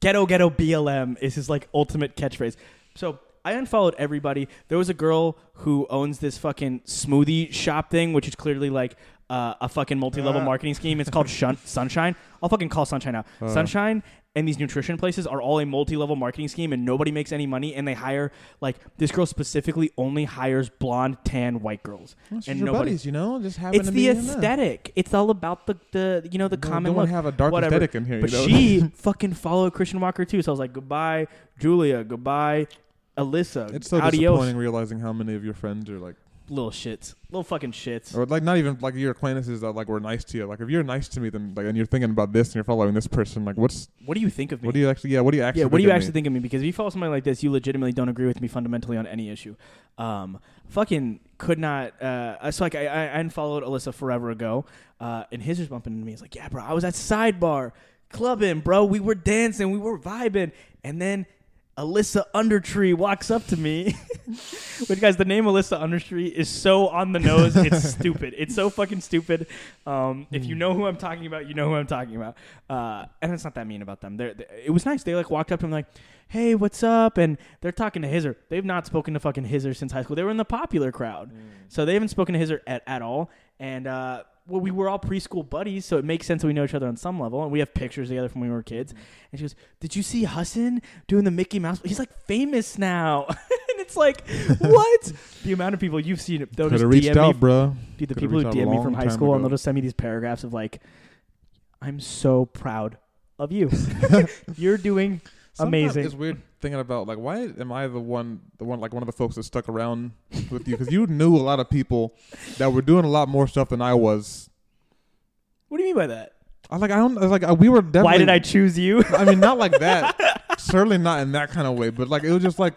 Ghetto, ghetto, BLM is his like ultimate catchphrase. So I unfollowed everybody. There was a girl who owns this fucking smoothie shop thing, which is clearly like uh, a fucking multi-level Ah. marketing scheme. It's called Shun- Sunshine. I'll fucking call Sunshine out. Uh. Sunshine and these nutrition places are all a multi-level marketing scheme, and nobody makes any money. And they hire like this girl specifically only hires blonde, tan, white girls, Well, and nobody. buddies, you know, just happen It's to the aesthetic. It's all about the the you know the Don't- common don't look. have a dark whatever. aesthetic in here. But you know? she fucking followed Christian Walker too. So I was like, goodbye, Julia. Goodbye, Alyssa. it's so Adios. disappointing realizing how many of your friends are like, Little shits. Little fucking shits. or like not even like your acquaintances that like were nice to you. Like if you're nice to me, then like and you're thinking about this and you're following this person, like what's What do you think of me? what do you actually? Yeah, what do you actually? yeah, what do you think of actually me? think of me? Because if you follow somebody like this, you legitimately don't agree with me fundamentally on any issue. Um, fucking could not. Uh, so like I, I I unfollowed Alyssa forever ago, uh, and his was bumping into me. He's like, "Yeah, bro, I was at Sidebar clubbing, bro. We were dancing, we were vibing, and then." Alyssa Undertree walks up to me. Which guys, the name Alyssa Undertree is so on the nose. It's stupid. It's so fucking stupid. Um, if you know who I'm talking about, you know who I'm talking about. Uh, and it's not that mean about them. They're, they it was nice. They like walked up to him like, "Hey, what's up?" And they're talking to Hizer. They've not spoken to fucking Hizer since high school. They were in the popular crowd, so they haven't spoken to Hizer at, at all. And uh, well, we were all preschool buddies, so it makes sense that we know each other on some level. And we have pictures together from when we were kids. Mm-hmm. And she goes, "Did you see Hassan doing the Mickey Mouse? He's like famous now." and it's like, what? the amount of people you've seen, they'll Could just have reached DM out, me bro. Dude, the Could've people who reached DM me from high time school and they'll just send me these paragraphs of like, "I'm so proud of you. You're doing Sometimes amazing." It's weird thinking about like why am I the one, the one like one of the folks that stuck around with you because you knew a lot of people that were doing a lot more stuff than I was. What do you mean by that? I like I don't I was like uh, we were definitely. Why did I choose you? I mean, not like that. Certainly not in that kind of way. But like it was just like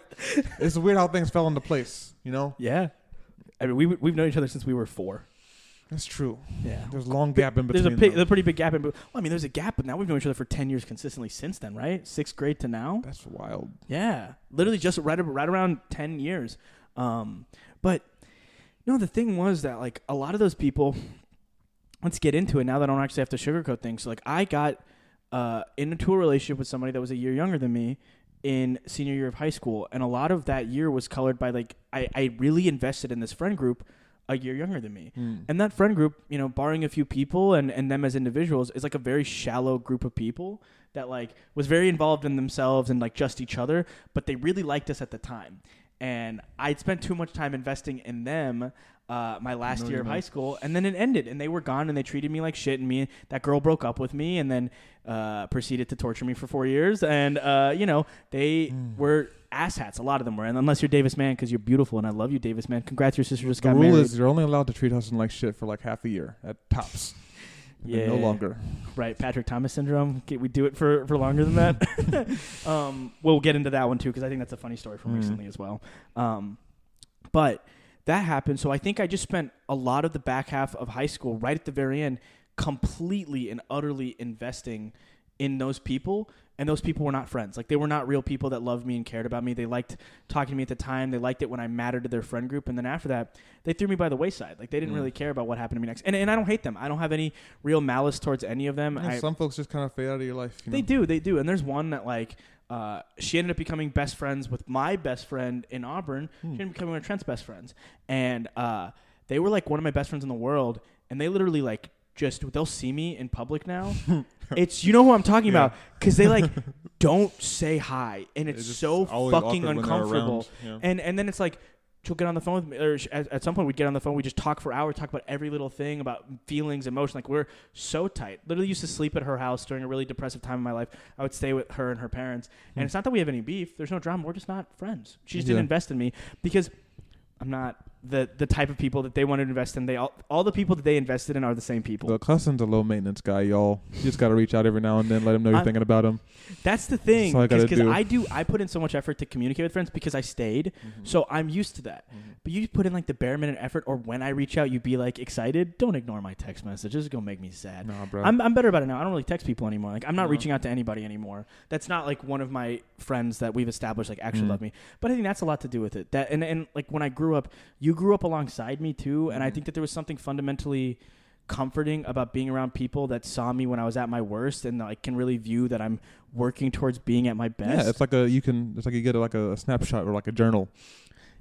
it's weird how things fell into place. You know, yeah, I mean we we've known each other since we were four. That's true. Yeah, There's a long gap in between. there's a, big, them. a pretty big gap in. Well, I mean, there's a gap, but now we've known each other for ten years consistently since then, right? Sixth grade to now. That's wild. Yeah, literally just right right around ten years. Um, but no, the thing was that like a lot of those people. Let's get into it now that I don't actually have to sugarcoat things. So like I got uh, into a relationship with somebody that was a year younger than me in senior year of high school, and a lot of that year was colored by like I, I really invested in this friend group a year younger than me. And that friend group, you know, barring a few people and, and them as individuals, is like a very shallow group of people that like was very involved in themselves and like just each other, but they really liked us at the time. And I'd spent too much time investing in them uh, my last year of high school, and then it ended, and they were gone, and they treated me like shit, and me that girl broke up with me, and then uh, proceeded to torture me for four years, and uh, you know they Mm. were asshats. A lot of them were, and unless you're Davis Mann, because you're beautiful, and I love you, Davis Mann. Congrats, your sister just The got rule married. is you're only allowed to treat Hassan like shit for like half a year at tops. And then no longer. Right, Patrick Thomas syndrome. Okay, we do it for, for longer than that. um, we'll get into that one too because I think that's a funny story from Mhm. recently as well. Um, but that happened, so I think I just spent a lot of the back half of high school, right at the very end, completely and utterly investing in those people and those people were not friends. Like they were not real people that loved me and cared about me. They liked talking to me at the time. They liked it when I mattered to their friend group. And then after that, they threw me by the wayside. Like they didn't Mm. really care about what happened to me next. And and I don't hate them. I don't have any real malice towards any of them. Yeah, I, some folks just kind of fade out of your life. You they know? do, they do. And there's one that like uh, she ended up becoming best friends with my best friend in Auburn. She Hmm. ended up becoming one of Trent's best friends, and uh, they were like one of my best friends in the world. And they literally like just they'll see me in public now. it's you know who I'm talking Yeah. about because they like don't say hi, and it's, just so always fucking awkward when they're uncomfortable. around, yeah. And and then it's like she'll get on the phone with me, or sh- at, at some point we'd get on the phone, we just talk for hours, talk about every little thing about feelings, emotion. Like we're so tight. Literally used to sleep at her house during a really depressive time in my life. I would stay with her and her parents, and Hmm. it's not that we have any beef. There's no drama. We're just not friends. She just Yeah. didn't invest in me because I'm not the the type of people that they want to invest in. They all all the people that they invested in are the same people. Look, Hassan's a low maintenance guy, y'all. You just got to reach out every now and then, let him know you're I'm- thinking about him. That's the thing. I Because do. I do, I put in so much effort to communicate with friends because I stayed. So I'm used to that. But you put in like the bare minute effort, or when I reach out, you be like excited. Don't ignore my text message. It's gonna make me sad. Nah, bro. I'm, I'm better about it now. I don't really text people anymore. Like I'm not No. reaching out to anybody anymore. That's not like one of my friends that we've established like actually Mm. love me. But I think that's a lot to do with it. That and and like when I grew up, you grew up alongside me too, and I think that there was something fundamentally comforting about being around people that saw me when I was at my worst and like can really view that I'm working towards being at my best. yeah, it's like a you can. It's like you get a, like a, snapshot or like a journal.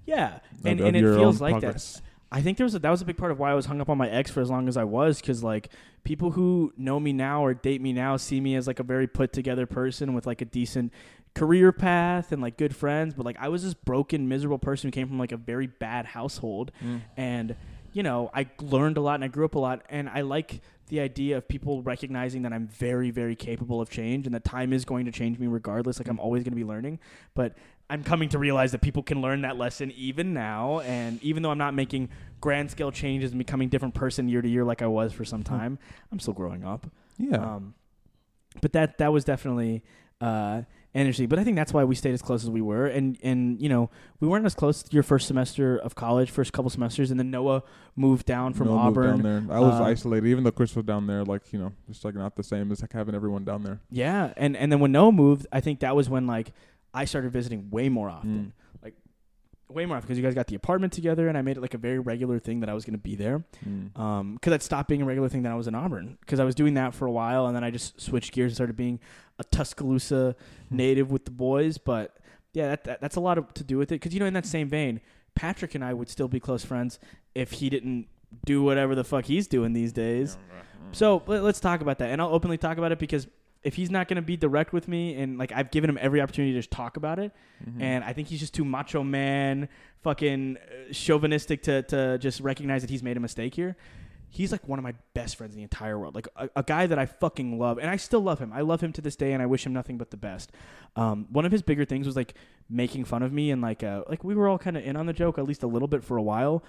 Yeah, of- and, of and it feels like progress. that. I think there was a, that was a big part of why I was hung up on my ex for as long as I was because like people who know me now or date me now see me as like a very put together person with like a decent career path and like good friends, but like I was this broken, miserable person who came from like a very bad household, Mm. and you know I learned a lot and I grew up a lot, and I like the idea of people recognizing that I'm very, very capable of change and that time is going to change me regardless. Like I'm always going to be learning, but I'm coming to realize that people can learn that lesson even now. And even though I'm not making grand scale changes and becoming a different person year to year like I was for some time, I'm still growing up. Yeah. Um, but that that was definitely uh, interesting. But I think that's why we stayed as close as we were. And and you know we weren't as close your first semester of college, first couple semesters, and then Noah moved down from Noah moved Auburn. down there. I was Uh, isolated, even though Chris was down there. Like you know, just like not the same as like having everyone down there. Yeah, and and then when Noah moved, I think that was when like I started visiting way more often. Mm. Way more often because you guys got the apartment together, and I made it like a very regular thing that I was going to be there. Mm. Um, because that stopped being a regular thing that I was in Auburn because I was doing that for a while, and then I just switched gears and started being a Tuscaloosa native with the boys. But yeah, that, that that's a lot of, to do with it because you know in that same vein, Patrick and I would still be close friends if he didn't do whatever the fuck he's doing these days. So let, let's talk about that, and I'll openly talk about it because if he's not going to be direct with me, and like I've given him every opportunity to just talk about it, Mhm. and I think he's just too macho man, fucking uh, chauvinistic to to just recognize that he's made a mistake here. He's like one of my best friends in the entire world, like a, a guy that I fucking love, and I still love him. I love him to this day, and I wish him nothing but the best. Um, one of his bigger things was like making fun of me, and like uh, like we were all kind of in on the joke at least a little bit for a while.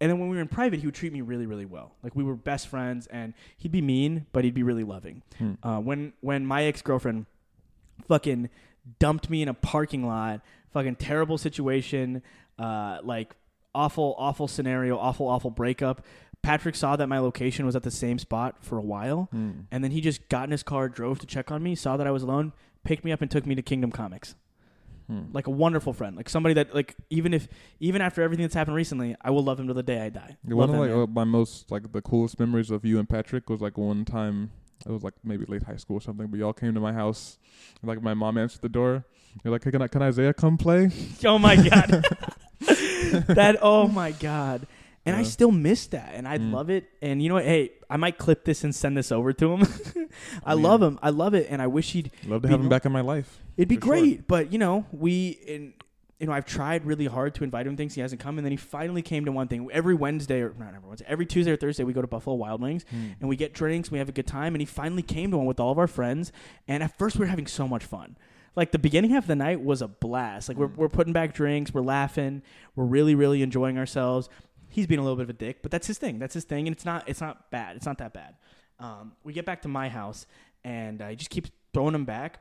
And then when we were in private, he would treat me really, really well. Like we were best friends, and he'd be mean, but he'd be really loving. Hmm. Uh, when when my ex girlfriend fucking dumped me in a parking lot, fucking terrible situation, uh, like awful, awful scenario, awful, awful breakup. Patrick saw that my location was at the same spot for a while, Mm. and then he just got in his car, drove to check on me, saw that I was alone, picked me up, and took me to Kingdom Comics. Hmm. Like a wonderful friend, like somebody that like even if even after everything that's happened recently, I will love him to the day I die. Yeah, Love one of like uh, my most like the coolest memories of you and Patrick was like one time it was like maybe late high school or something, but y'all came to my house and like my mom answered the door. You're like, hey, can, I, can Isaiah come play? Oh my god. that oh my god. And I still miss that and I Mm. love it. And you know what? Hey, I might clip this and send this over to him. I, I love mean- him. I love it and I wish he'd Love to Be have him back in my life. it'd be For sure. great, but you know, we and you know, I've tried really hard to invite him to things he hasn't come and then he finally came to one thing. Every Wednesday or not every Wednesday, every Tuesday or Thursday we go to Buffalo Wild Wings and we get drinks, we have a good time, and he finally came to one with all of our friends. And at first, we were having so much fun. Like the beginning half of the night was a blast. Like we're Mm. we're putting back drinks, we're laughing, we're really really enjoying ourselves. He's being a little bit of a dick, but that's his thing. That's his thing, and it's not it's not bad. It's not that bad. Um, we get back to my house, and I just keep throwing him back.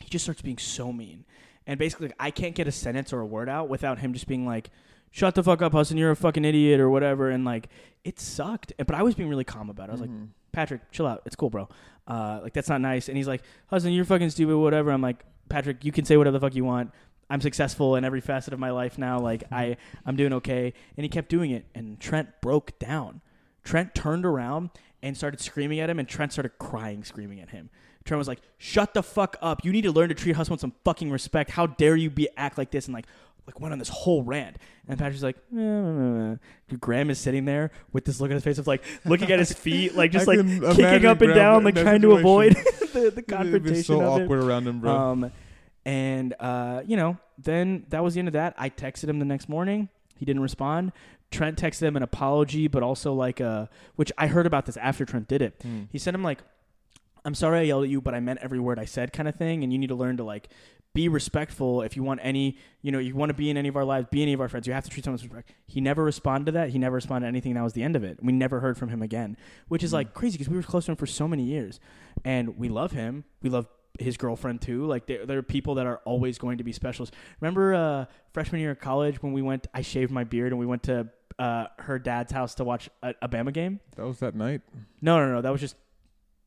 He just starts being so mean, and basically, like, I can't get a sentence or a word out without him just being like, "Shut the fuck up, Hassan. You're a fucking idiot," or whatever. And like, it sucked. But I was being really calm about it. I was like, Mhm. Patrick, chill out. It's cool, bro. Uh, like that's not nice. And he's like, Hassan, you're fucking stupid, whatever. I'm like, Patrick, you can say whatever the fuck you want. I'm successful in every facet of my life now. Like I, I'm doing okay. And he kept doing it. And Trent broke down. Trent turned around and started screaming at him, and Trent started crying, screaming at him. Trent was like, "Shut the fuck up! You need to learn to treat Hassan with some fucking respect. How dare you be act like this?" And like, like went on this whole rant. And Patrick's like, eh. Graham is sitting there with this look on his face of like looking at his feet, like just I like kicking up and Graham down, like trying to avoid the, the It'd be confrontation so it. awkward around him, bro. Um, and uh, you know, then that was the end of that. I texted him the next morning. He didn't respond. Trent texted him an apology, but also like a which I heard about this after Trent did it. Hmm. He sent him like, "I'm sorry I yelled at you, but I meant every word I said," kind of thing. And you need to learn to like be respectful if you want any, you know, you want to be in any of our lives, be any of our friends. You have to treat someone with respect. He never responded to that. He never responded to anything. That was the end of it. We never heard from him again, which is Hmm. like crazy because we were close to him for so many years, and we love him. We love his girlfriend too. Like there, there are people that are always going to be specials. Remember uh, freshman year of college when we went? I shaved my beard and we went to uh, her dad's house to watch a, a Bama game. That was that night. No, no, no. That was just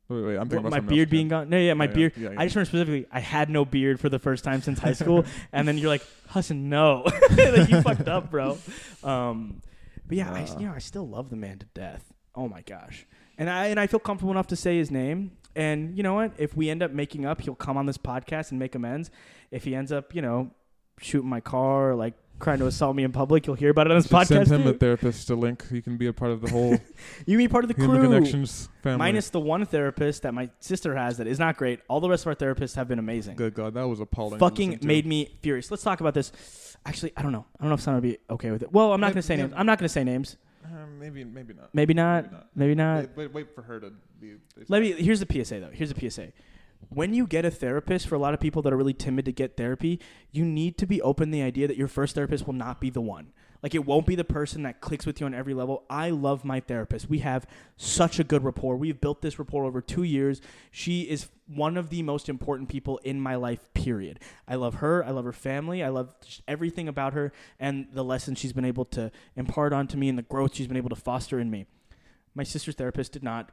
Wait, wait, I'm thinking about my beard being gone. No, yeah, my Yeah, beard. yeah, yeah. I just remember specifically, I had no beard for the first time since high school, and then you're like, Hassan, no, like you fucked up, bro. Um, but yeah, I, you know, I still love the man to death. Oh my gosh, and I and I feel comfortable enough to say his name. And you know what? If we end up making up, he'll come on this podcast and make amends. If he ends up, you know, shooting my car or like trying to assault me in public, you'll hear about it on this Should podcast. Send him a therapist a link. He can be a part of the whole you be part of the crew. Connections family. Minus the one therapist that my sister has that is not great. All the rest of our therapists have been amazing. Good God, that was appalling. Fucking made me furious. Let's talk about this. Actually, I don't know. I don't know if someone would be okay with it. Well, I'm not going to say names. I'm not going to say names. Uh, maybe, maybe not. Maybe not. Maybe not. Maybe not. Wait, wait, wait for her to be. Let me. Here's the PSA though. Here's the PSA. When you get a therapist, for a lot of people that are really timid to get therapy, you need to be open to the idea that your first therapist will not be the one. Like it won't be the person that clicks with you on every level. I love my therapist. We have such a good rapport. We've built this rapport over two years. She is one of the most important people in my life. Period. I love her. I love her family. I love everything about her and the lessons she's been able to impart onto me and the growth she's been able to foster in me. My sister's therapist did not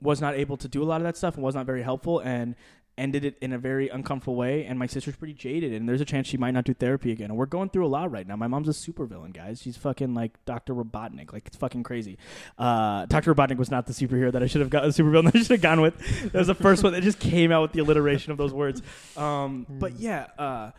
was not able to do a lot of that stuff and was not very helpful and ended it in a very uncomfortable way and my sister's pretty jaded and there's a chance she might not do therapy again. And we're going through a lot right now. My mom's a supervillain guys. She's fucking like dr robotnik. Like it's fucking crazy. Uh, dr robotnik was not the superhero that i should have got the supervillain that i should have gone with. That was the first one that just came out with the alliteration of those words. Um, but yeah uh,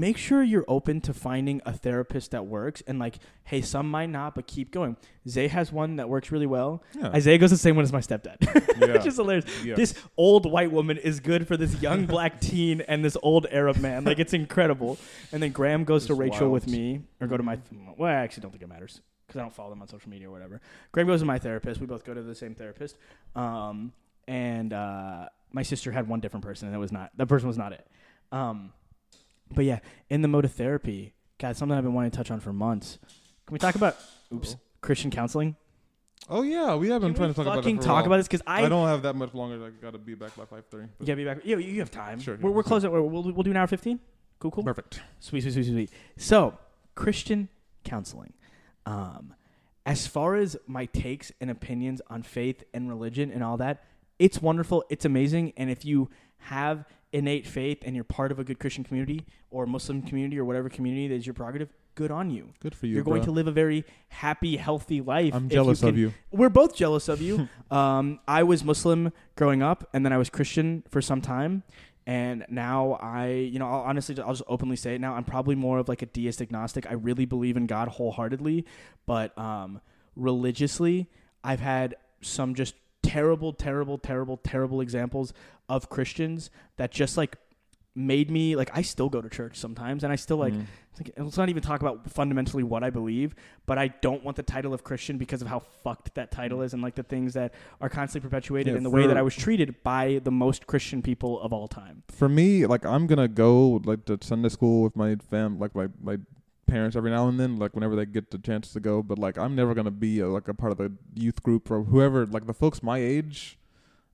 make sure you're open to finding a therapist that works and like hey some might not but keep going. Zay has one that works really well. Yeah. isaiah goes the same one as my stepdad Yeah. it's just hilarious. Yeah. this old white woman is good for this young black teen and this old arab man. Like it's incredible. And then graham goes to rachel wild. with me or go to my well i actually don't think it matters because i don't follow them on social media or whatever. Graham goes to my therapist. We both go to the same therapist. Um, and uh, my sister had one different person and it was not that person was not it. Um, but yeah, in the mode of therapy, God, something I've been wanting to touch on for months. Can we talk about oops. Christian counseling? Oh yeah, we have been Can trying we to talk about fucking for a talk while. about this because I, I don't have that much longer. I gotta be back by five thirty. yeah be back. Yeah, you have time. Sure, we're, yeah. we're close. At, we'll we'll do an hour fifteen. Cool, cool. Perfect. Sweet, sweet, sweet, sweet, sweet. So, Christian counseling. Um, as far as my takes and opinions on faith and religion and all that, it's wonderful. It's amazing. And if you have innate faith and you're part of a good Christian community or Muslim community or whatever community that is your prerogative, good on you. Good for you. You're going bro. to live a very happy, healthy life. I'm jealous can- of you. We're both jealous of you. um, I was Muslim growing up, and then I was Christian for some time, and now I, you know, I'll honestly, I'll just openly say it now. I'm probably more of like a deist agnostic. I really believe in God wholeheartedly, but um, religiously, I've had some just terrible, terrible, terrible, terrible examples of Christians that just like made me like I still go to church sometimes, and I still like Mm. it's like, let's not even talk about fundamentally what I believe, but I don't want the title of Christian because of how fucked that title is and like the things that are constantly perpetuated Yeah, and the way that I was treated by the most Christian people of all time. For me, like I'm gonna go like to Sunday school with my fam, like my my parents every now and then, like whenever they get the chance to go. But like I'm never gonna be a, like a part of the youth group or whoever, like the folks my age,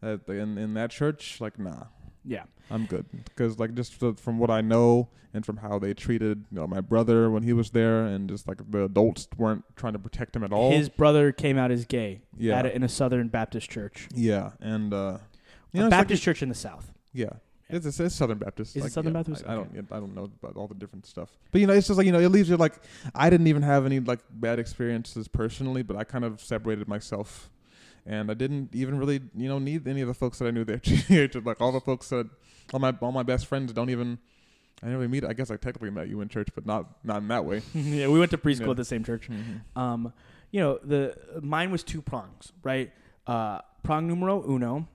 at the, in in that church. Like nah, Yeah. I'm good because like just f- from what I know and from how they treated you know, my brother when he was there, and just like the adults weren't trying to protect him at all. His brother came out as gay yeah, at a, in a Southern Baptist church. yeah, and uh, you a know, it's like Baptist church in the South. Yeah. It's, it's, it's Southern Baptist. Is it like, Southern yeah, Baptist? I, I don't. Okay. I don't know about all the different stuff. But you know, it's just like you know, it leaves you like I didn't even have any like bad experiences personally, but I kind of separated myself, and I didn't even really you know need any of the folks that I knew there. Like all the folks that all my all my best friends don't even. I didn't really meet. I guess I technically met you in church, but not not in that way. yeah, we went to preschool Yeah. at the same church. Mm-hmm. Um, you know, the mine was two prongs, right? Uh, prong numero uno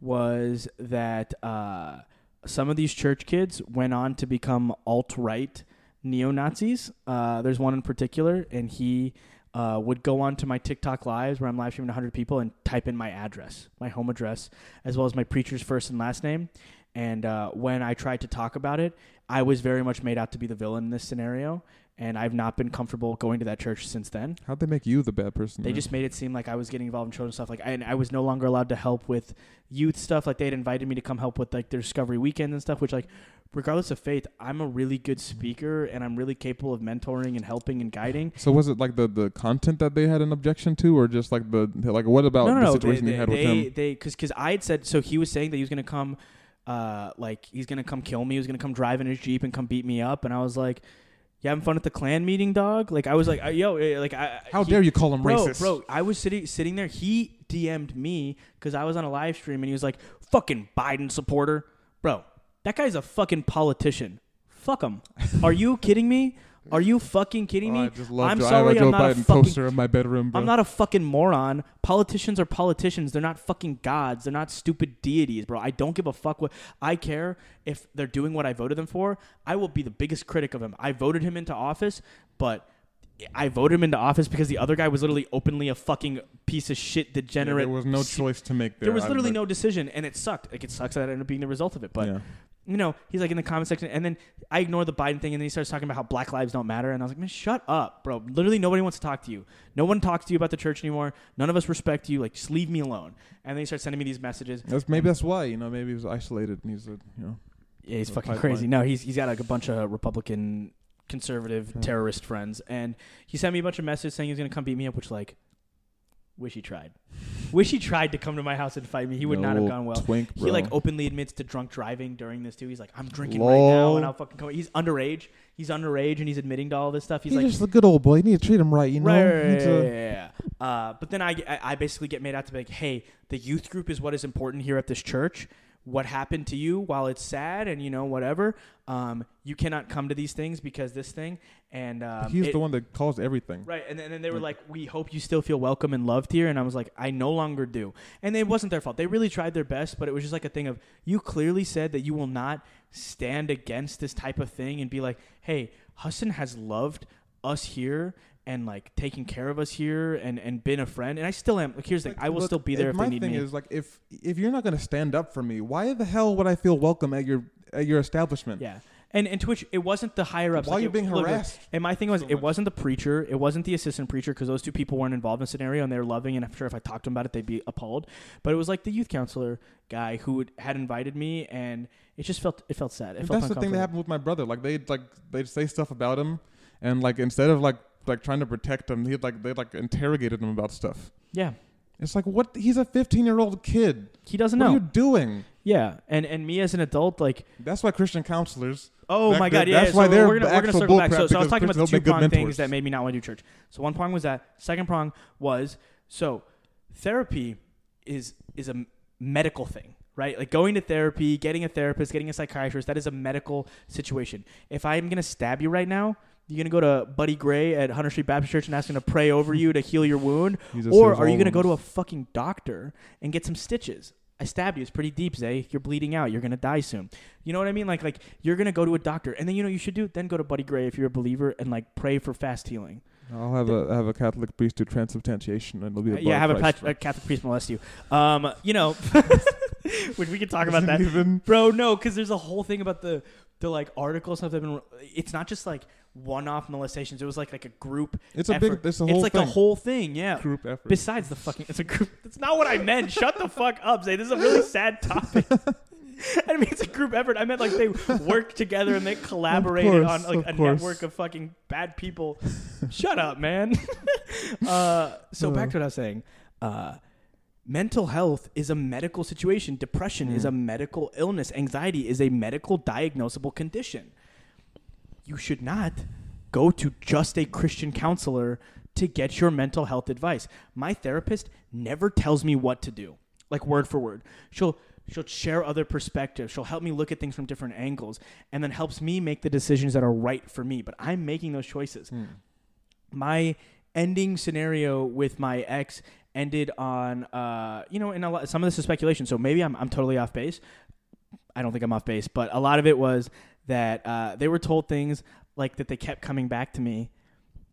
was that uh, some of these church kids went on to become alt right neo Nazis. Uh, there's one in particular, and he uh, would go on to my TikTok lives where I'm live streaming 100 people and type in my address, my home address, as well as my preacher's first and last name. And uh, when I tried to talk about it, I was very much made out to be the villain in this scenario. And I've not been comfortable going to that church since then. How'd they make you the bad person? They then? just made it seem like I was getting involved in children's stuff. Like, I, and I was no longer allowed to help with youth stuff. Like, they had invited me to come help with like their Discovery Weekend and stuff. Which, like, regardless of faith, I'm a really good speaker and I'm really capable of mentoring and helping and guiding. So was it like the, the content that they had an objection to, or just like the like what about no, no, the no. situation they, you had they, with him? They, because because I had said so. He was saying that he was gonna come, uh, like he's gonna come kill me. He was gonna come drive in his jeep and come beat me up. And I was like, "You having fun at the Klan meeting, dog?" Like I was like, "Yo, eh, like I." How he- dare you call him bro, racist? Bro, I was sitting sitting there. He DM'd me because I was on a live stream and he was like, "Fucking Biden supporter, bro. That guy's a fucking politician. Fuck him. Are you kidding me? Are you fucking kidding Oh, me? I just love I'm Joe, sorry, I have a Joe I'm not a fucking- poster in my bedroom. Bro. I'm not a fucking moron. Politicians are politicians. They're not fucking gods. They're not stupid deities, bro. I don't give a fuck what I care if they're doing what I voted them for. I will be the biggest critic of him. I voted him into office, but I voted him into office because the other guy was literally openly a fucking piece of shit Yeah, degenerate. there was no choice to make there. There was literally no decision, and it sucked. Like it sucks that ended up being the result of it. But yeah. You know, he's like in the comment section, and then I ignore the Biden thing, and then he starts talking about how Black lives don't matter, and I was like, man, shut up, bro. Literally, nobody wants to talk to you. No one talks to you about the church anymore. None of us respect you. Like, just leave me alone. And then he starts sending me these messages. That's maybe that's why you know maybe he was isolated and he's a you know Yeah, he's fucking pipeline. crazy. No, he's he's got like a bunch of Republican conservative Yeah. terrorist friends, and he sent me a bunch of messages saying he was gonna come beat me up, which like, wish he tried. wish he tried to come to my house and fight me. He would no not have gone well. Twink, bro. He like openly admits to drunk driving during this too. He's like, I'm drinking right now, Lol. and I'll fucking come. He's underage. He's underage, and he's admitting to all this stuff. He's He's like, just a good old boy. You need to treat him right, you know. right, You need right, to-. Uh, but then I, I I basically get made out to be like, hey, the youth group is what is important here at this church. What happened to you, while it's sad and you know whatever, um, you cannot come to these things because this thing and um, He's it- the one that caused everything. Right, and then, and then they were Like- like, "We hope you still feel welcome and loved here." And I was like, "I no longer do." And it wasn't their fault. They really tried their best, but it was just like a thing of you clearly said that you will not stand against this type of thing and be like, "Hey, Hassan has loved us here." And like taking care of us here, and and been a friend, and I still am. Like here's the thing: I will Look, still be there if my they need thing me. is like if if you're not gonna stand up for me, why the hell would I feel welcome at your at your establishment? yeah, and and Twitch, it wasn't the higher ups. Why like, are you it- being look, harassed? And my thing was, so it much? wasn't the preacher, it wasn't the assistant preacher, because those two people weren't involved in the scenario, and they were loving. And I'm sure if I talked to them about it, they'd be appalled. But it was like the youth counselor guy who would, had invited me, and it just felt it felt sad. It felt that's the thing that happened with my brother. Like they'd like they'd say stuff about him, and like instead of like like trying to protect him, he'd like they like interrogated him about stuff. Yeah, It's like what? He's a 15 year old kid. he doesn't What know. What are you doing? yeah, and and me as an adult, like, That's why Christian counselors. oh my god, yeah. that's so why they're we're gonna, we're gonna circle back. So, so I was talking about the two prong things that made me not want to do church. So one prong was that. Second prong was so therapy is is a medical thing, right? Like going to therapy, getting a therapist, getting a psychiatrist, that is a medical situation. If I'm gonna stab you right now, you're gonna go to Buddy Gray at Hunter Street Baptist Church and ask him to pray over you to heal your wound, or are you gonna go to a fucking doctor and get some stitches? I stabbed you. It's pretty deep, Zay. You're bleeding out. You're gonna die soon. You know what I mean? Like, like you're gonna go to a doctor, and then you know you should do. Then go to Buddy Gray if you're a believer, and like pray for fast healing. I'll have a have a Catholic priest do transubstantiation, and it'll be a Uh, yeah, have a, pat- a Catholic priest molest you. Um, you know, which we can talk about that, Even, bro. No, because there's a whole thing about the the like articles have been. It's not just like one-off molestations. It was like like a group. it's a big. It's a it's like thing. a whole thing. Yeah. group effort. Besides the fucking, it's a group. That's not what I meant. Shut the fuck up, Zay. This is a really sad topic. I mean, it's a group effort. I meant like they work together and they collaborated course, on like a course. network of fucking bad people. Shut up, man. uh, so back to what I was saying. Uh, mental health is a medical situation. Depression is Mm. a medical illness. Anxiety is a medical diagnosable condition. You should not go to just a Christian counselor to get your mental health advice. My therapist never tells me what to do, like word for word. She'll she'll share other perspectives. She'll help me look at things from different angles and then helps me make the decisions that are right for me, but I'm making those choices Hmm. my ending scenario with my ex ended on uh you know in a lot some of this is speculation so maybe i'm, I'm totally off base. I don't think i'm off base but a lot of it was that uh, they were told things like that they kept coming back to me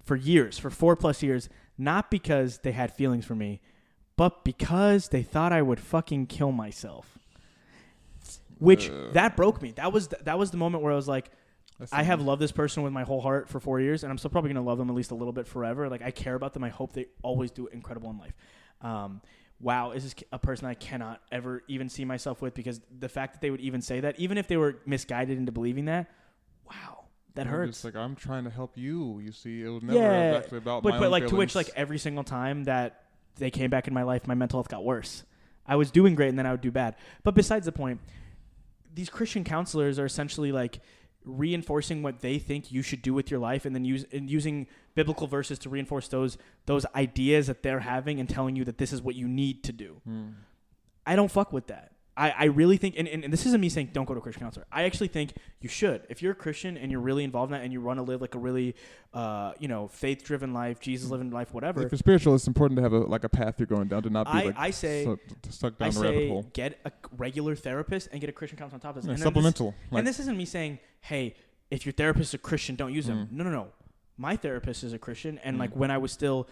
for years for four plus years not because they had feelings for me but because they thought i would fucking kill myself. Which Uh. that broke me. That was th- that was the moment where i was like I have loved this person with my whole heart for four years, and I'm still probably gonna love them at least a little bit forever. Like I care about them. I hope they always do incredible in life. Um, wow, is this a person I cannot ever even see myself with? Because the fact that they would even say that, even if they were misguided into believing that, wow, that hurts. just like I'm trying to help you. You see, it was never Yeah, actually about but my but like to which like every single time that they came back in my life, my mental health got worse. I was doing great, and then I would do bad. But besides the point, these Christian counselors are essentially like reinforcing what they think you should do with your life, and then use and using biblical verses to reinforce those those ideas that they're having, and telling you that this is what you need to do. Hmm. I don't fuck with that. I, I really think, and, and, and this isn't me saying don't go to a Christian counselor. I actually think you should. If you're a Christian and you're really involved in that and you want to live like a really, uh, you know, faith driven life, Jesus living life, whatever, If you're spiritual, it's important to have a like a path you're going down to not be I- like I say- stuck I down the rabbit hole. get a regular therapist and get a Christian counselor on top of this. Yeah, and, then this supplemental. like, and this isn't me saying, hey, if your therapist is a Christian, don't use him. Mm. No, no, no. My therapist is a Christian, and Mm. like when I was still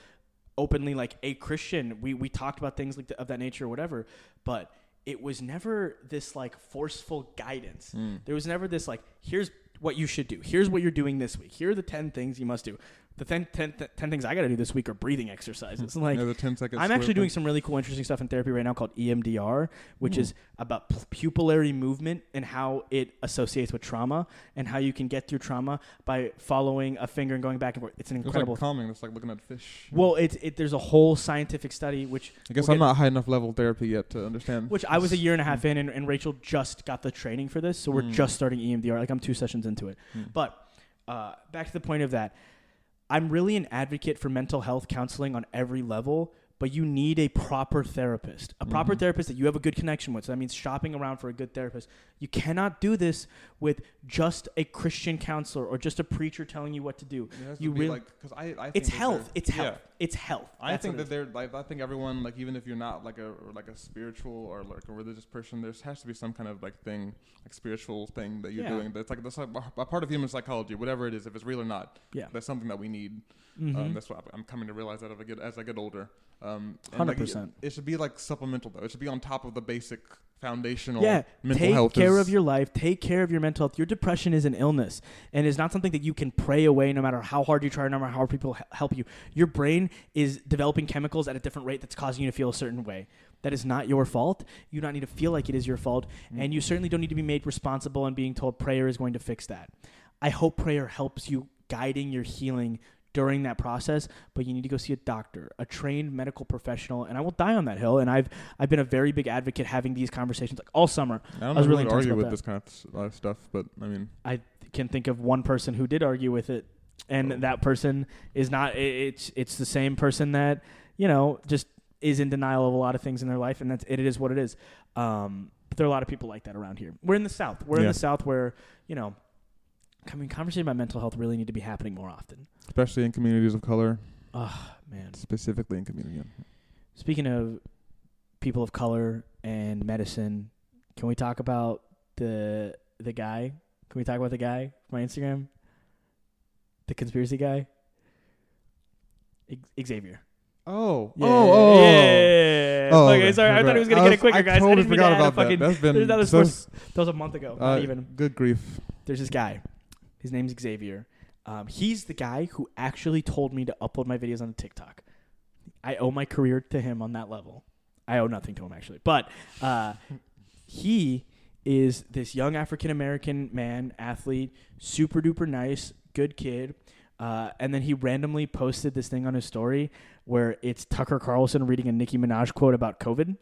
openly like a Christian, we we talked about things like th- of that nature or whatever. But it was never this like forceful guidance. Hmm. There was never this like, here's what you should do. Here's what you're doing this week. Here are the ten things you must do. The 10, 10, 10 things I got to do this week are breathing exercises. like yeah, the 10 second I'm actually doing some really cool, interesting stuff in therapy right now called EMDR, which Hmm. is about pu- pupillary movement and how it associates with trauma and how you can get through trauma by following a finger and going back and forth. It's an It's incredible. like calming. It's like looking at fish. well, it's it. There's a whole scientific study which I guess we'll I'm get- not high enough level therapy yet to understand. which I was a year and a half in, and, and Rachel just got the training for this, so we're Mm. just starting EMDR. Like I'm two sessions into it. Mm. But uh, back to the point of that, I'm really an advocate for mental health counseling on every level. But you need a proper therapist, a proper Mhm. therapist that you have a good connection with. So that means shopping around for a good therapist. You cannot do this with just a Christian counselor or just a preacher telling you what to do. It has to you be really- like because I, I think It's health. It's yeah. It's health. I That's think that they're like I think everyone like even if you're not like a like a spiritual or like a religious person, there has to be some kind of like thing like spiritual thing that you're Yeah. doing. That's like that's like a part of human psychology, whatever it is, if it's real or not. Yeah. that's something that we need. Mhm. Um, that's what I'm coming to realize that as I get as I get older. Um, and, like, 100%. It should be like supplemental though. It should be on top of the basic foundational. Yeah, take care of your life. Take care of your mental health. Your depression is an illness, and is not something that you can pray away. No matter how hard you try, no matter how people help you. Your brain is developing chemicals at a different rate that's causing you to feel a certain way. That is not your fault. You do not need to feel like it is your fault, and you certainly don't need to be made responsible and being told prayer is going to fix that. I hope prayer helps you guiding your healing during that process, but you need to go see a doctor, a trained medical professional, and I will die on that hill. And I've I've been a very big advocate having these conversations like all summer. I don't I was really who would intense argue with that. this kind of uh, stuff, but I mean, I can think of one person who did argue with it, and that person is not it's it's the same person that you know just is in denial of a lot of things in their life, and that's it. Is what it is. Um, but there are a lot of people like that around here. We're in the South. We're in the South where you know, I mean, conversations about mental health really need to be happening more often. especially in communities of color, Oh man. specifically in community. Speaking of people of color and medicine, can we talk about the the guy? Can we talk about the guy from my Instagram? The conspiracy guy? Xavier. Oh, Yeah, oh, oh, yeah. Oh, okay, sorry. I thought he was gonna I get it quicker, I guys. I totally to forgot about that. fucking- That's been that was so, That was a month ago. uh, not even. good grief. There's this guy. His name's Xavier. Um, he's the guy who actually told me to upload my videos on TikTok. I owe my career to him on that level. I owe nothing to him actually, but uh, he is this young African American man, athlete, super duper nice, good kid. Uh, and then he randomly posted this thing on his story where it's Tucker Carlson reading a Nicki Minaj quote about COVID.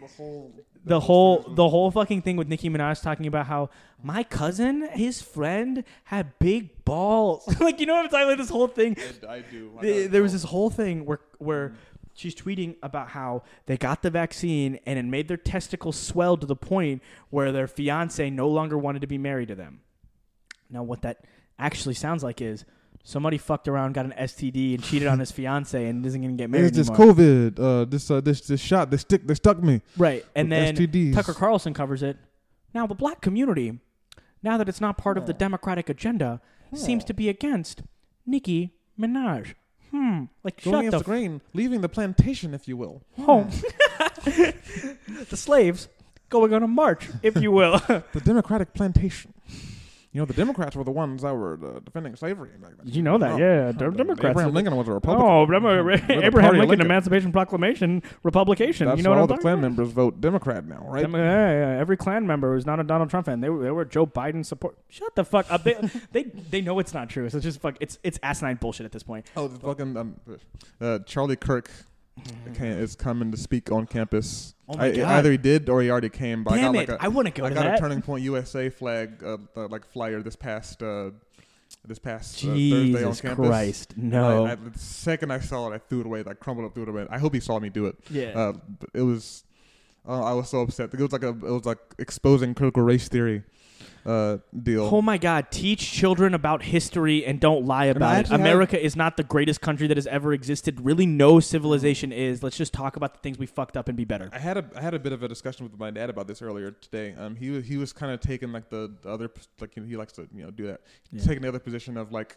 The whole The whole the whole fucking thing with Nicki Minaj talking about how my cousin, his friend, had big balls. like you know what I'm talking about? This whole thing. I do. I The- there was this whole thing where where she's tweeting about how they got the vaccine and it made their testicles swell to the point where their fiance no longer wanted to be married to them. Now, what that actually sounds like is somebody fucked around, got an STD, and cheated on his fiance, and isn't going to get married It's this anymore. COVID. Uh, this uh, this this shot. They stick. They stuck me. Right, and with then STDs. Tucker Carlson covers it. Now, the black community, now that it's not part of the Democratic agenda, seems to be against Nicki Minaj. Hmm. Like, Going shut against the the grain, leaving the plantation, if you will. home. the slaves going on a march, if you will. The Democratic plantation. You know, the Democrats were the ones that were uh, defending slavery back then. you know that, Oh. yeah. Oh, Democrats. Abraham Lincoln was a Republican. Oh, Dem- Abraham Lincoln, Lincoln. Emancipation Proclamation, Republican. That's you know why what all I'm the Klan about? members vote Democrat now, right? Dem- yeah, yeah, Every Klan member who's not a Donald Trump fan, they were, they were Joe Biden support. Shut the fuck up. They, they they know it's not true. So it's just fuck. It's it's asinine bullshit at this point. Oh, the fucking um, uh, Charlie Kirk can, is coming to speak on campus. Oh my I- God. Either he did or he already came. But Damn I it! got like a, I want to go I to got that. a Turning Point USA flag, uh, uh, like flyer this past uh, this past uh, Thursday on Jesus campus. Christ, no. I, I, the second I saw it, I threw it away. Like crumbled up, threw it away. I hope he saw me do it. yeah. Uh, but it was. Uh, I was so upset. It was like a. It was like exposing critical race theory. Uh, deal. Oh my God! Teach children about history and don't lie about it. had- America is not the greatest country that has ever existed. Really, no civilization is. Let's just talk about the things we fucked up and be better. I had a I had a bit of a discussion with my dad about this earlier today. Um, he was he was kind of taking like the, the other like you know, he likes to you know do that. Yeah. Taking the other position of like,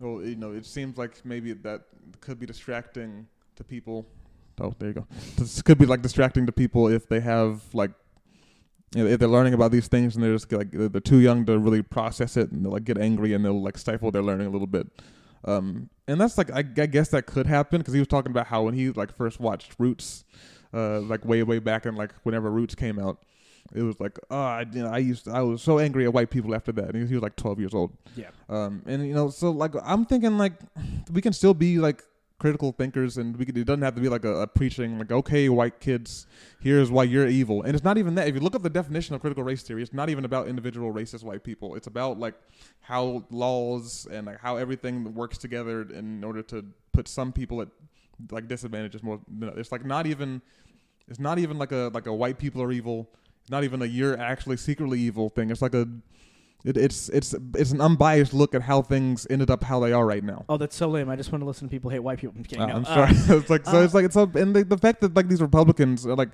well you know it seems like maybe that could be distracting to people. Oh, there you go. This could be like distracting to people if they have like. You know, If they're learning about these things and they're just like they're too young to really process it and they'll like get angry and they'll like stifle their learning a little bit, um, and that's like I, I guess that could happen because he was talking about how when he like first watched Roots, uh, like way way back and like whenever Roots came out, it was like oh I, you know I used to, I was so angry at white people after that. And he was, he was like twelve years old. Yeah. Um, and you know so like I'm thinking like we can still be like critical thinkers and we could, it doesn't have to be like a, a preaching like okay white kids here's why you're evil. And it's not even that. If you look up the definition of critical race theory it's not even about individual racist white people. It's about like how laws and like how everything works together in order to put some people at like disadvantages more it's like not even it's not even like a like a white people are evil. It's not even a you're actually secretly evil thing. It's like a it, it's it's it's an unbiased look at how things ended up how they are right now Oh, that's so lame. I just want to listen to people hate white people. I'm kidding. uh, No. I'm Uh, sorry. it's like so. uh, it's like it's a, and the, the fact that like these Republicans are like,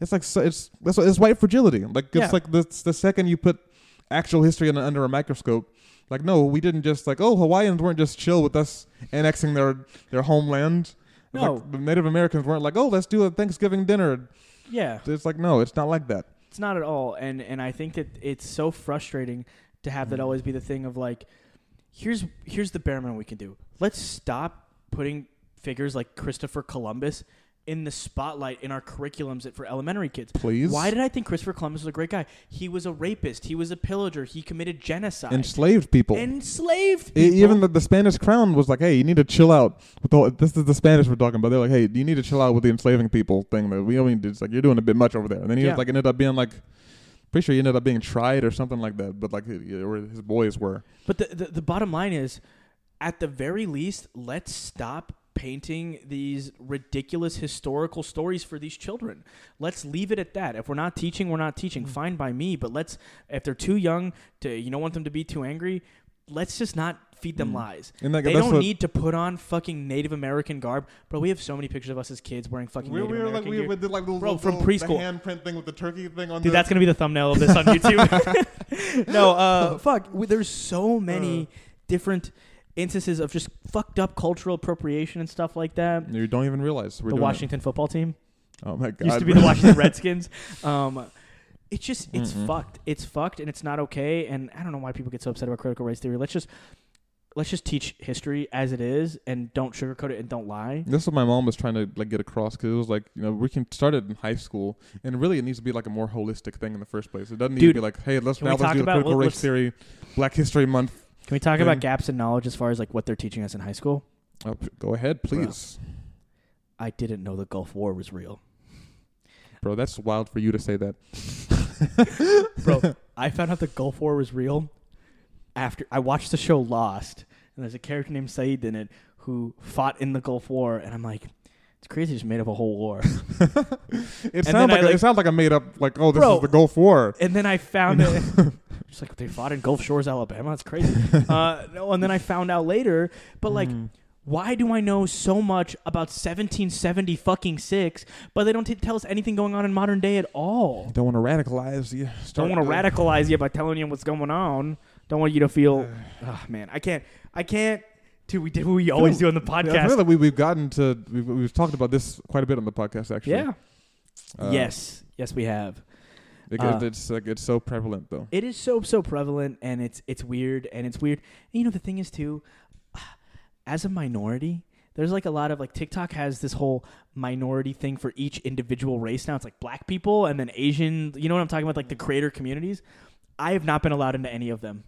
it's like so, it's that's it's white fragility. Like it's Yeah. like the the second you put actual history in, under a microscope, like no, we didn't just like oh Hawaiians weren't just chill with us annexing their their homeland. It's No. like the Native Americans weren't like oh let's do a Thanksgiving dinner. yeah. It's like no, it's not like that. It's not at all, and and I think that it's so frustrating to have Mm. that always be the thing of like, here's here's the bare minimum we can do. Let's stop putting figures like Christopher Columbus in the spotlight in our curriculums for elementary kids. Please. Why did I think Christopher Columbus was a great guy? He was a rapist. He was a pillager. He committed genocide. enslaved people? Enslaved people. Even the, the Spanish crown was like, "Hey, you need to chill out." With the, this is the Spanish we're talking about. They're like, "Hey, do you need to chill out with the enslaving people thing." That we don't mean it's like you're doing a bit much over there. And then he Yeah. was like, ended up being like, pretty sure he ended up being tried or something like that. But like, he- or his boys were. But the, the the bottom line is, at the very least, let's stop painting these ridiculous historical stories for these children. Let's leave it at that. If we're not teaching, we're not teaching. Mm. Fine by me. But let's if they're too young to you don't want them to be too angry, let's just not feed them Mm. lies. And like, They don't what, need to put on fucking Native American garb. Bro, we have so many pictures of us as kids wearing fucking we, Native we were like American we, gear. we did like the, Bro, the, from preschool. the handprint thing with the turkey thing on Dude, the. that's gonna be the thumbnail of this on YouTube. no, uh, fuck. we- There's so many different instances of just fucked up cultural appropriation and stuff like that. you don't even realize we're the doing Washington football team Oh my god! used to be the Washington Redskins. Um, it's just it's Mm-mm. fucked. It's fucked, and it's not okay. And I don't know why people get so upset about critical race theory. Let's just let's just teach history as it is and don't sugarcoat it and don't lie. This is what my mom was trying to like get across because it was like you know we can start it in high school and really it needs to be like a more holistic thing in the first place. It doesn't need to be like hey let's now let's do about- critical race theory, Black History Month. Can we talk thing. about gaps in knowledge as far as like what they're teaching us in high school? Oh, go ahead, please, I didn't know the Gulf War was real. bro. That's wild for you to say that. Bro, I found out the Gulf War was real after I watched the show Lost, and there's a character named Sayid in it who fought in the Gulf War, and I'm like, it's crazy, just made up a whole war. It sounds like, like- it sounds like I made up like oh this Bro. is the Gulf War. And then I found it. Just like they fought in Gulf Shores, Alabama. That's crazy. uh, no, and then I found out later. But like, Mm. why do I know so much about 1770 fucking six, but they don't t- tell us anything going on in modern day at all? don't want to radicalize you. Don't want to radicalize you by telling you what's going on. Don't want you to feel, oh man, I can't, I can't. Dude, we did what we always do on the Yeah, I feel podcast. like we, we've gotten to we've, we've talked about this quite a bit on the podcast actually. Yeah. Uh, yes. Yes, we have. because Uh, it's like it's so prevalent though. It is so so prevalent, and it's it's weird, and it's weird. And you know the thing is too, as a minority, there's like a lot of like TikTok has this whole minority thing for each individual race now. It's like black people and then Asian. You know what I'm talking about? Like the creator communities. I have not been allowed into any of them.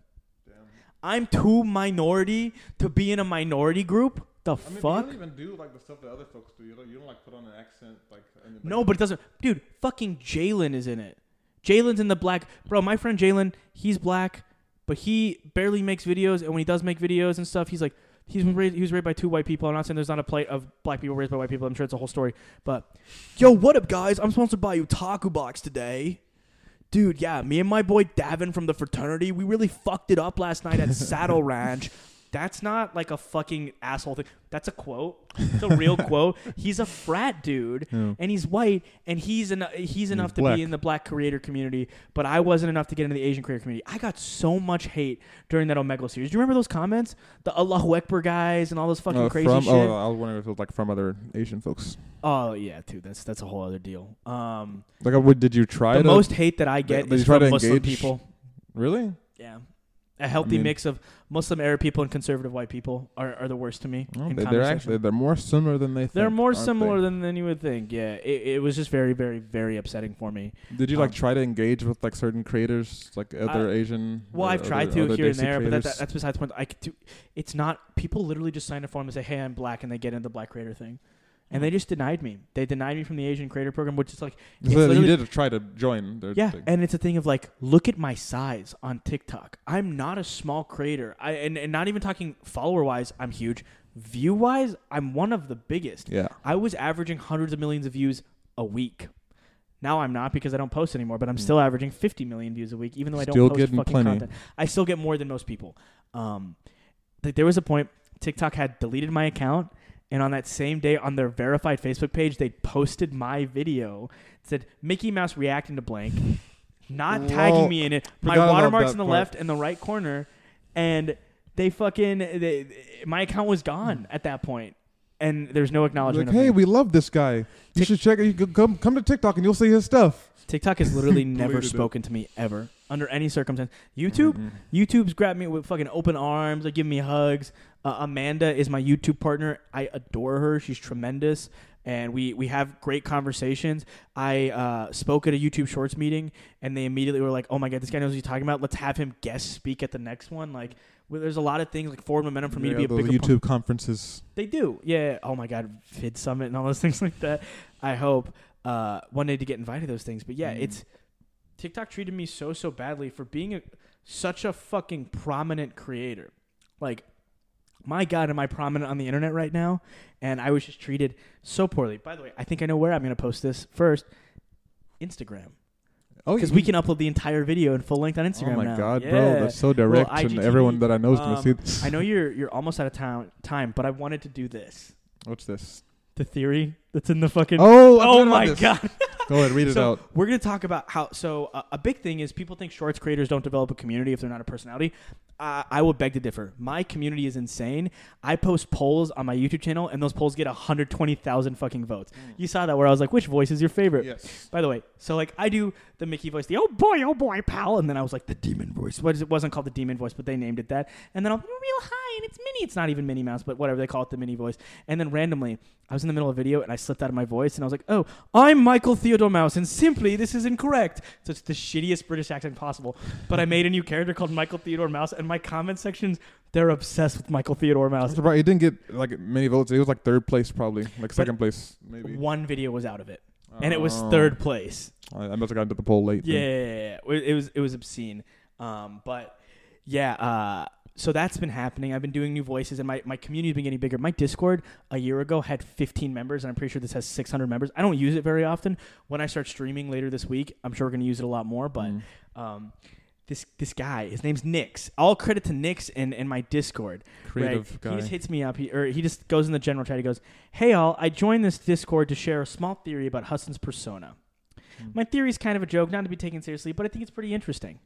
I'm too minority to be in a minority group. The fuck? even do like the stuff that other folks do. You don't, you don't like put on an accent like. No, but it doesn't. Dude, fucking Jalen is in it. Jalen's in the black. Bro, my friend Jalen, he's black, but he barely makes videos. And when he does make videos and stuff, he's like, he's raised, he was raised by two white people. I'm not saying there's not a plate of black people raised by white people. I'm sure it's a whole story. But, yo, what up, guys? I'm supposed to buy you taco box today. Dude, yeah, me and my boy Davin from the fraternity, we really fucked it up last night at Saddle Ranch. That's not like a fucking asshole thing. That's a quote. It's a real quote. He's a frat dude, Yeah. and he's white, and he's en- he's enough to black. be in the black creator community, but I wasn't enough to get into the Asian creator community. I got so much hate during that Omegle series. Do you remember those comments? The Allahu Akbar guys and all those fucking Uh, crazy from, shit. Oh, I was wondering if it was like from other Asian folks. Oh yeah, dude, that's that's a whole other deal. Um, Like, uh, what, did you try the to most hate that I get Did you is try from to Muslim engage- people. really? Yeah. A healthy mean- mix of Muslim Arab people and conservative white people are, are the worst to me. Well, they, comment they're actually they're more similar than they think. They're more similar they? than, than you would think. Yeah, it, it was just very, very, very upsetting for me. Did you like um, try to engage with like certain creators, like other Asian? Well, I've tried to other here and there, but that, that, that's besides the point. I could do, it's not people literally just sign a form and say, "Hey, I'm black," and they get into the black creator thing, and they just denied me. They denied me from the Asian creator program, which is like it's So you did try to join their Yeah, thing. and it's a thing of like, look at my size on TikTok. I'm not a small creator. I and, and not even talking follower wise, I'm huge. View wise, I'm one of the biggest. yeah. I was averaging hundreds of millions of views a week. Now I'm not because I don't post anymore, but I'm Mm. still averaging 50 million views a week, even though I don't post fucking plenty. content. I still get more than most people. Um, th- there was a point TikTok had deleted my account, and on that same day, on their verified Facebook page, they posted my video. It said Mickey Mouse reacting to blank, not Lol. tagging me in it. My Forgot watermarks in the part. left and the right corner, and they fucking they, my account was gone at that point, and there's no acknowledgement. Like, of hey, we love this guy. You should check. You could come come to TikTok and you'll see his stuff. TikTok has literally never Deleted it. spoken to me ever under any circumstance. YouTube, Mhm. YouTube's grabbed me with fucking open arms. They give me hugs. Uh, Amanda is my YouTube partner. I adore her. She's tremendous, and we we have great conversations. I uh, spoke at a YouTube Shorts meeting, and they immediately were like, "Oh my god, this guy knows what he's talking about. Let's have him guest speak at the next one." Like, well, there's a lot of things like forward momentum for me Yeah, to be a big YouTube conferences. they do. Yeah. Oh my God, Vid Summit and all those things like that. I hope uh, one day to get invited to those things. But yeah, Mm. it's TikTok treated me so so badly for being a, such a fucking prominent creator. Like, my God, am I prominent on the internet right now? And I was just treated so poorly. By the way, I think I know where I'm going to post this first. Instagram, Oh, because we can upload the entire video in full length on Instagram Oh my now. god, Yeah. bro, that's so direct, and IGTV, everyone that I know is um, gonna see this. I know you're you're almost out of time, time, but I wanted to do this. What's this? The theory that's in the fucking. Oh, I oh my this. god! Go ahead, read it so out. we're gonna talk about how. So uh, a big thing is people think shorts creators don't develop a community if they're not a personality. Uh, I would beg to differ. My community is insane. I post polls on my YouTube channel, and those polls get 120,000 fucking votes. You saw that where I was like, "Which voice is your favorite?" Yes. By the way, so like I do the Mickey voice, the oh boy, oh boy, pal, and then I was like the demon voice. What is it? Wasn't called the demon voice, but they named it that. And then I'm real high mean, it's Minnie. It's not even Minnie Mouse, but whatever they call it, the Minnie voice. And then randomly, I was in the middle of a video and I slipped out of my voice and I was like, "Oh, I'm Michael Theodore Mouse, and simply this is incorrect." So it's the shittiest British accent possible. But I made a new character called Michael Theodore Mouse, and my comment sections they're obsessed with Michael Theodore Mouse. surprised he didn't get like many votes. It was like third place probably, like second place maybe. One video was out of it, and it was Oh. third place. I, must have gotten to the poll late. Yeah, yeah, yeah, yeah. It was it was obscene. Um, but yeah, uh, so that's been happening. I've been doing new voices, and my my community's been getting bigger. My Discord a year ago had 15 members, and I'm pretty sure this has 600 members. I don't use it very often. When I start streaming later this week, I'm sure we're gonna use it a lot more. But Mm. um, this this guy, his name's Nix. All credit to Nix and and my Discord. creative Right. guy. He just hits me up. He or he just goes in the general chat. He goes, "Hey all, I joined this Discord to share a small theory about Hassan's persona. Hmm. My theory is kind of a joke, not to be taken seriously, but I think it's pretty interesting."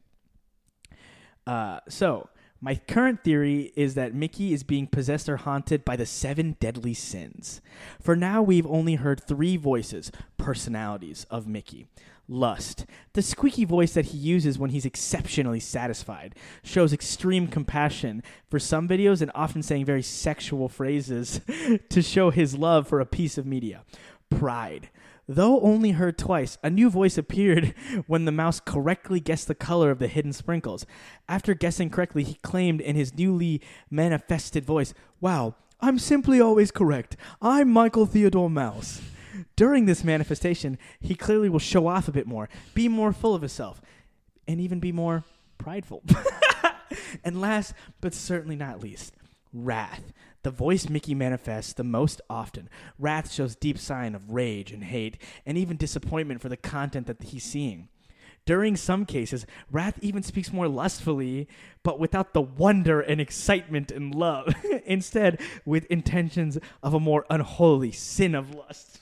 Uh, so my current theory is that Mickey is being possessed or haunted by the seven deadly sins. For now, we've only heard three voices, personalities of Mickey. Lust, the squeaky voice that he uses when he's exceptionally satisfied, shows extreme compassion for some videos and often saying very sexual phrases to show his love for a piece of media. Pride. Though only heard twice, a new voice appeared when the mouse correctly guessed the color of the hidden sprinkles. After guessing correctly, he claimed in his newly manifested voice, Wow, I'm simply always correct. I'm Michael Theodore Mouse. During this manifestation, he clearly will show off a bit more, be more full of himself, and even be more prideful. and last, but certainly not least, wrath. The voice Mickey manifests the most often. Wrath shows deep sign of rage and hate, and even disappointment for the content that he's seeing. During some cases, Wrath even speaks more lustfully, but without the wonder and excitement and love. Instead, with intentions of a more unholy sin of lust.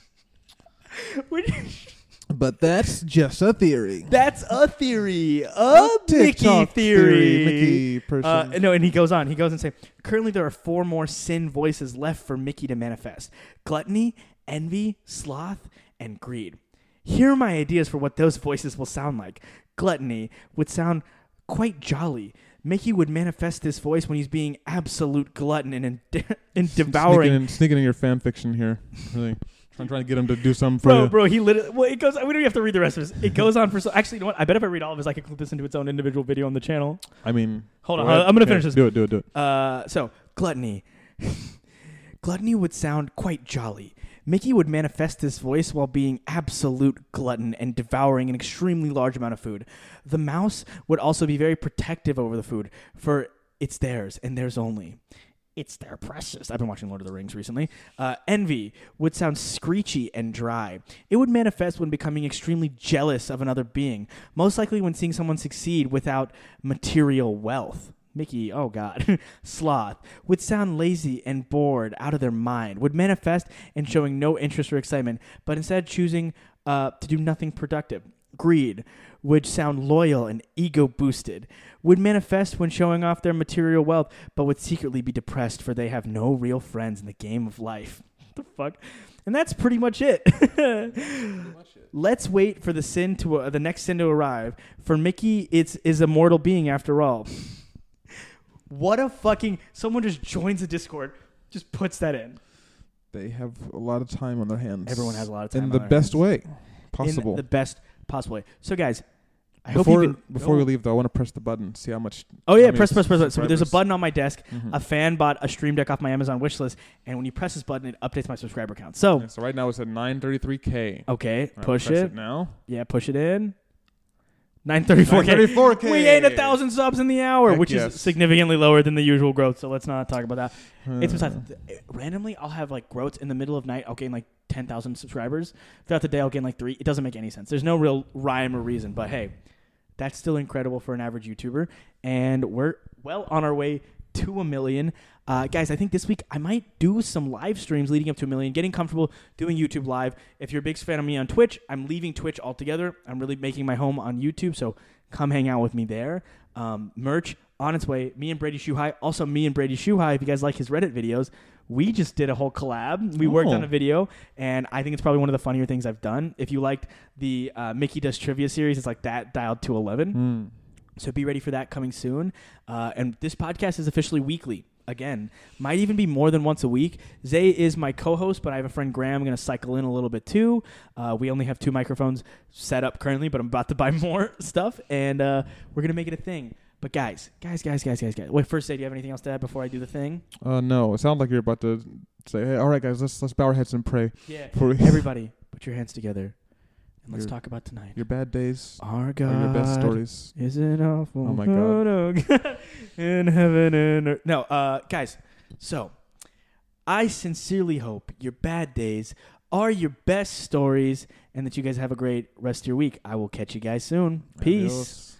Which- But that's just a theory. That's a theory. A Mickey TikTok theory. Mickey person. Uh, no, and he goes on. He goes and say, currently there are four more sin voices left for Mickey to manifest: gluttony, envy, sloth, and greed. Here are my ideas for what those voices will sound like. Gluttony would sound quite jolly. Mickey would manifest this voice when he's being absolute glutton and, and devouring Sneaking in, sneaking in your fan fiction here. Really. I'm trying to get him to do something for Bro, you. bro, he literally. Well, it goes. We don't even have to read the rest of this. It goes on for so. Actually, you know what? I bet if I read all of this, I could clip this into its own individual video on the channel. I mean, Hold on. I'm gonna Okay, finish this. Do it, do it, do it. Uh, so gluttony. gluttony would sound quite jolly. Mickey would manifest this voice while being absolute glutton and devouring an extremely large amount of food. The mouse would also be very protective over the food, for it's theirs and theirs only. It's their precious. I've been watching Lord of the Rings recently. Uh, envy would sound screechy and dry. It would manifest when becoming extremely jealous of another being, most likely when seeing someone succeed without material wealth. Mickey, oh God. Sloth would sound lazy and bored out of their mind, would manifest in showing no interest or excitement, but instead choosing uh, to do nothing productive. Greed which sound loyal and ego boosted, would manifest when showing off their material wealth, but would secretly be depressed for they have no real friends in the game of life. What the fuck? And that's pretty much it. Let's wait for the sin to uh, the next sin to arrive. For Mickey, it's is a mortal being after all. What a fucking someone just joins the Discord, just puts that in. They have a lot of time on their hands. Everyone has a lot of time In on the their best hands. way possible. In the best possible way. So guys, I hope before you've been, before we oh. leave, though, I want to press the button. See how much. Oh yeah, press press press. press. So there's a button on my desk. Mhm. A fan bought a Stream Deck off my Amazon wish list, and when you press this button, it updates my subscriber count. So Yeah, so right now it's at 933k. okay, right, push press it. now. Yeah, push it in. 934k. 934k. We ain't a thousand subs in the hour, Heck which yes. is significantly lower than the usual growth. So let's not talk about that. It's Uh, besides randomly I'll have like growths in the middle of night. I'll gain like ten thousand subscribers throughout the day. I'll gain like three. It doesn't make any sense. There's no real rhyme or reason. But hey, that's still incredible for an average YouTuber, and we're well on our way to a million. Uh, guys, I think this week I might do some live streams leading up to a million, getting comfortable doing YouTube live. If you're a big fan of me on Twitch, I'm leaving Twitch altogether. I'm really making my home on YouTube, so come hang out with me there. Um, merch on its way. Me and Brady Shuhai. Also, me and Brady Shuhai. If you guys like his Reddit videos, we just did a whole collab. We worked Oh. on a video, and I think it's probably one of the funnier things I've done. If you liked the uh, Mickey Does Trivia series, it's like that dialed to 11. hmm. So be ready for that coming soon. Uh, and this podcast is officially weekly. Again. Might even be more than once a week. Zay is my co-host, but I have a friend Graham going to cycle in a little bit too. Uh, we only have two microphones set up currently, but I'm about to buy more stuff, and uh, we're gonna make it a thing. But guys, guys, guys, guys, guys, guys. Wait, first, Zay, do you have anything else to add before I do the thing? Uh, no, it sounded like you're about to say, "Hey, all right, guys, let's let's bow our heads and pray Yeah. for Everybody, put your hands together, and let's Your- talk about tonight. your bad days or God your best stories." is it awful Oh my God. oh God in heaven and earth. No, uh, guys. So, I sincerely hope your bad days are your best stories, and that you guys have a great rest of your week. I will catch you guys soon. Peace. Adios.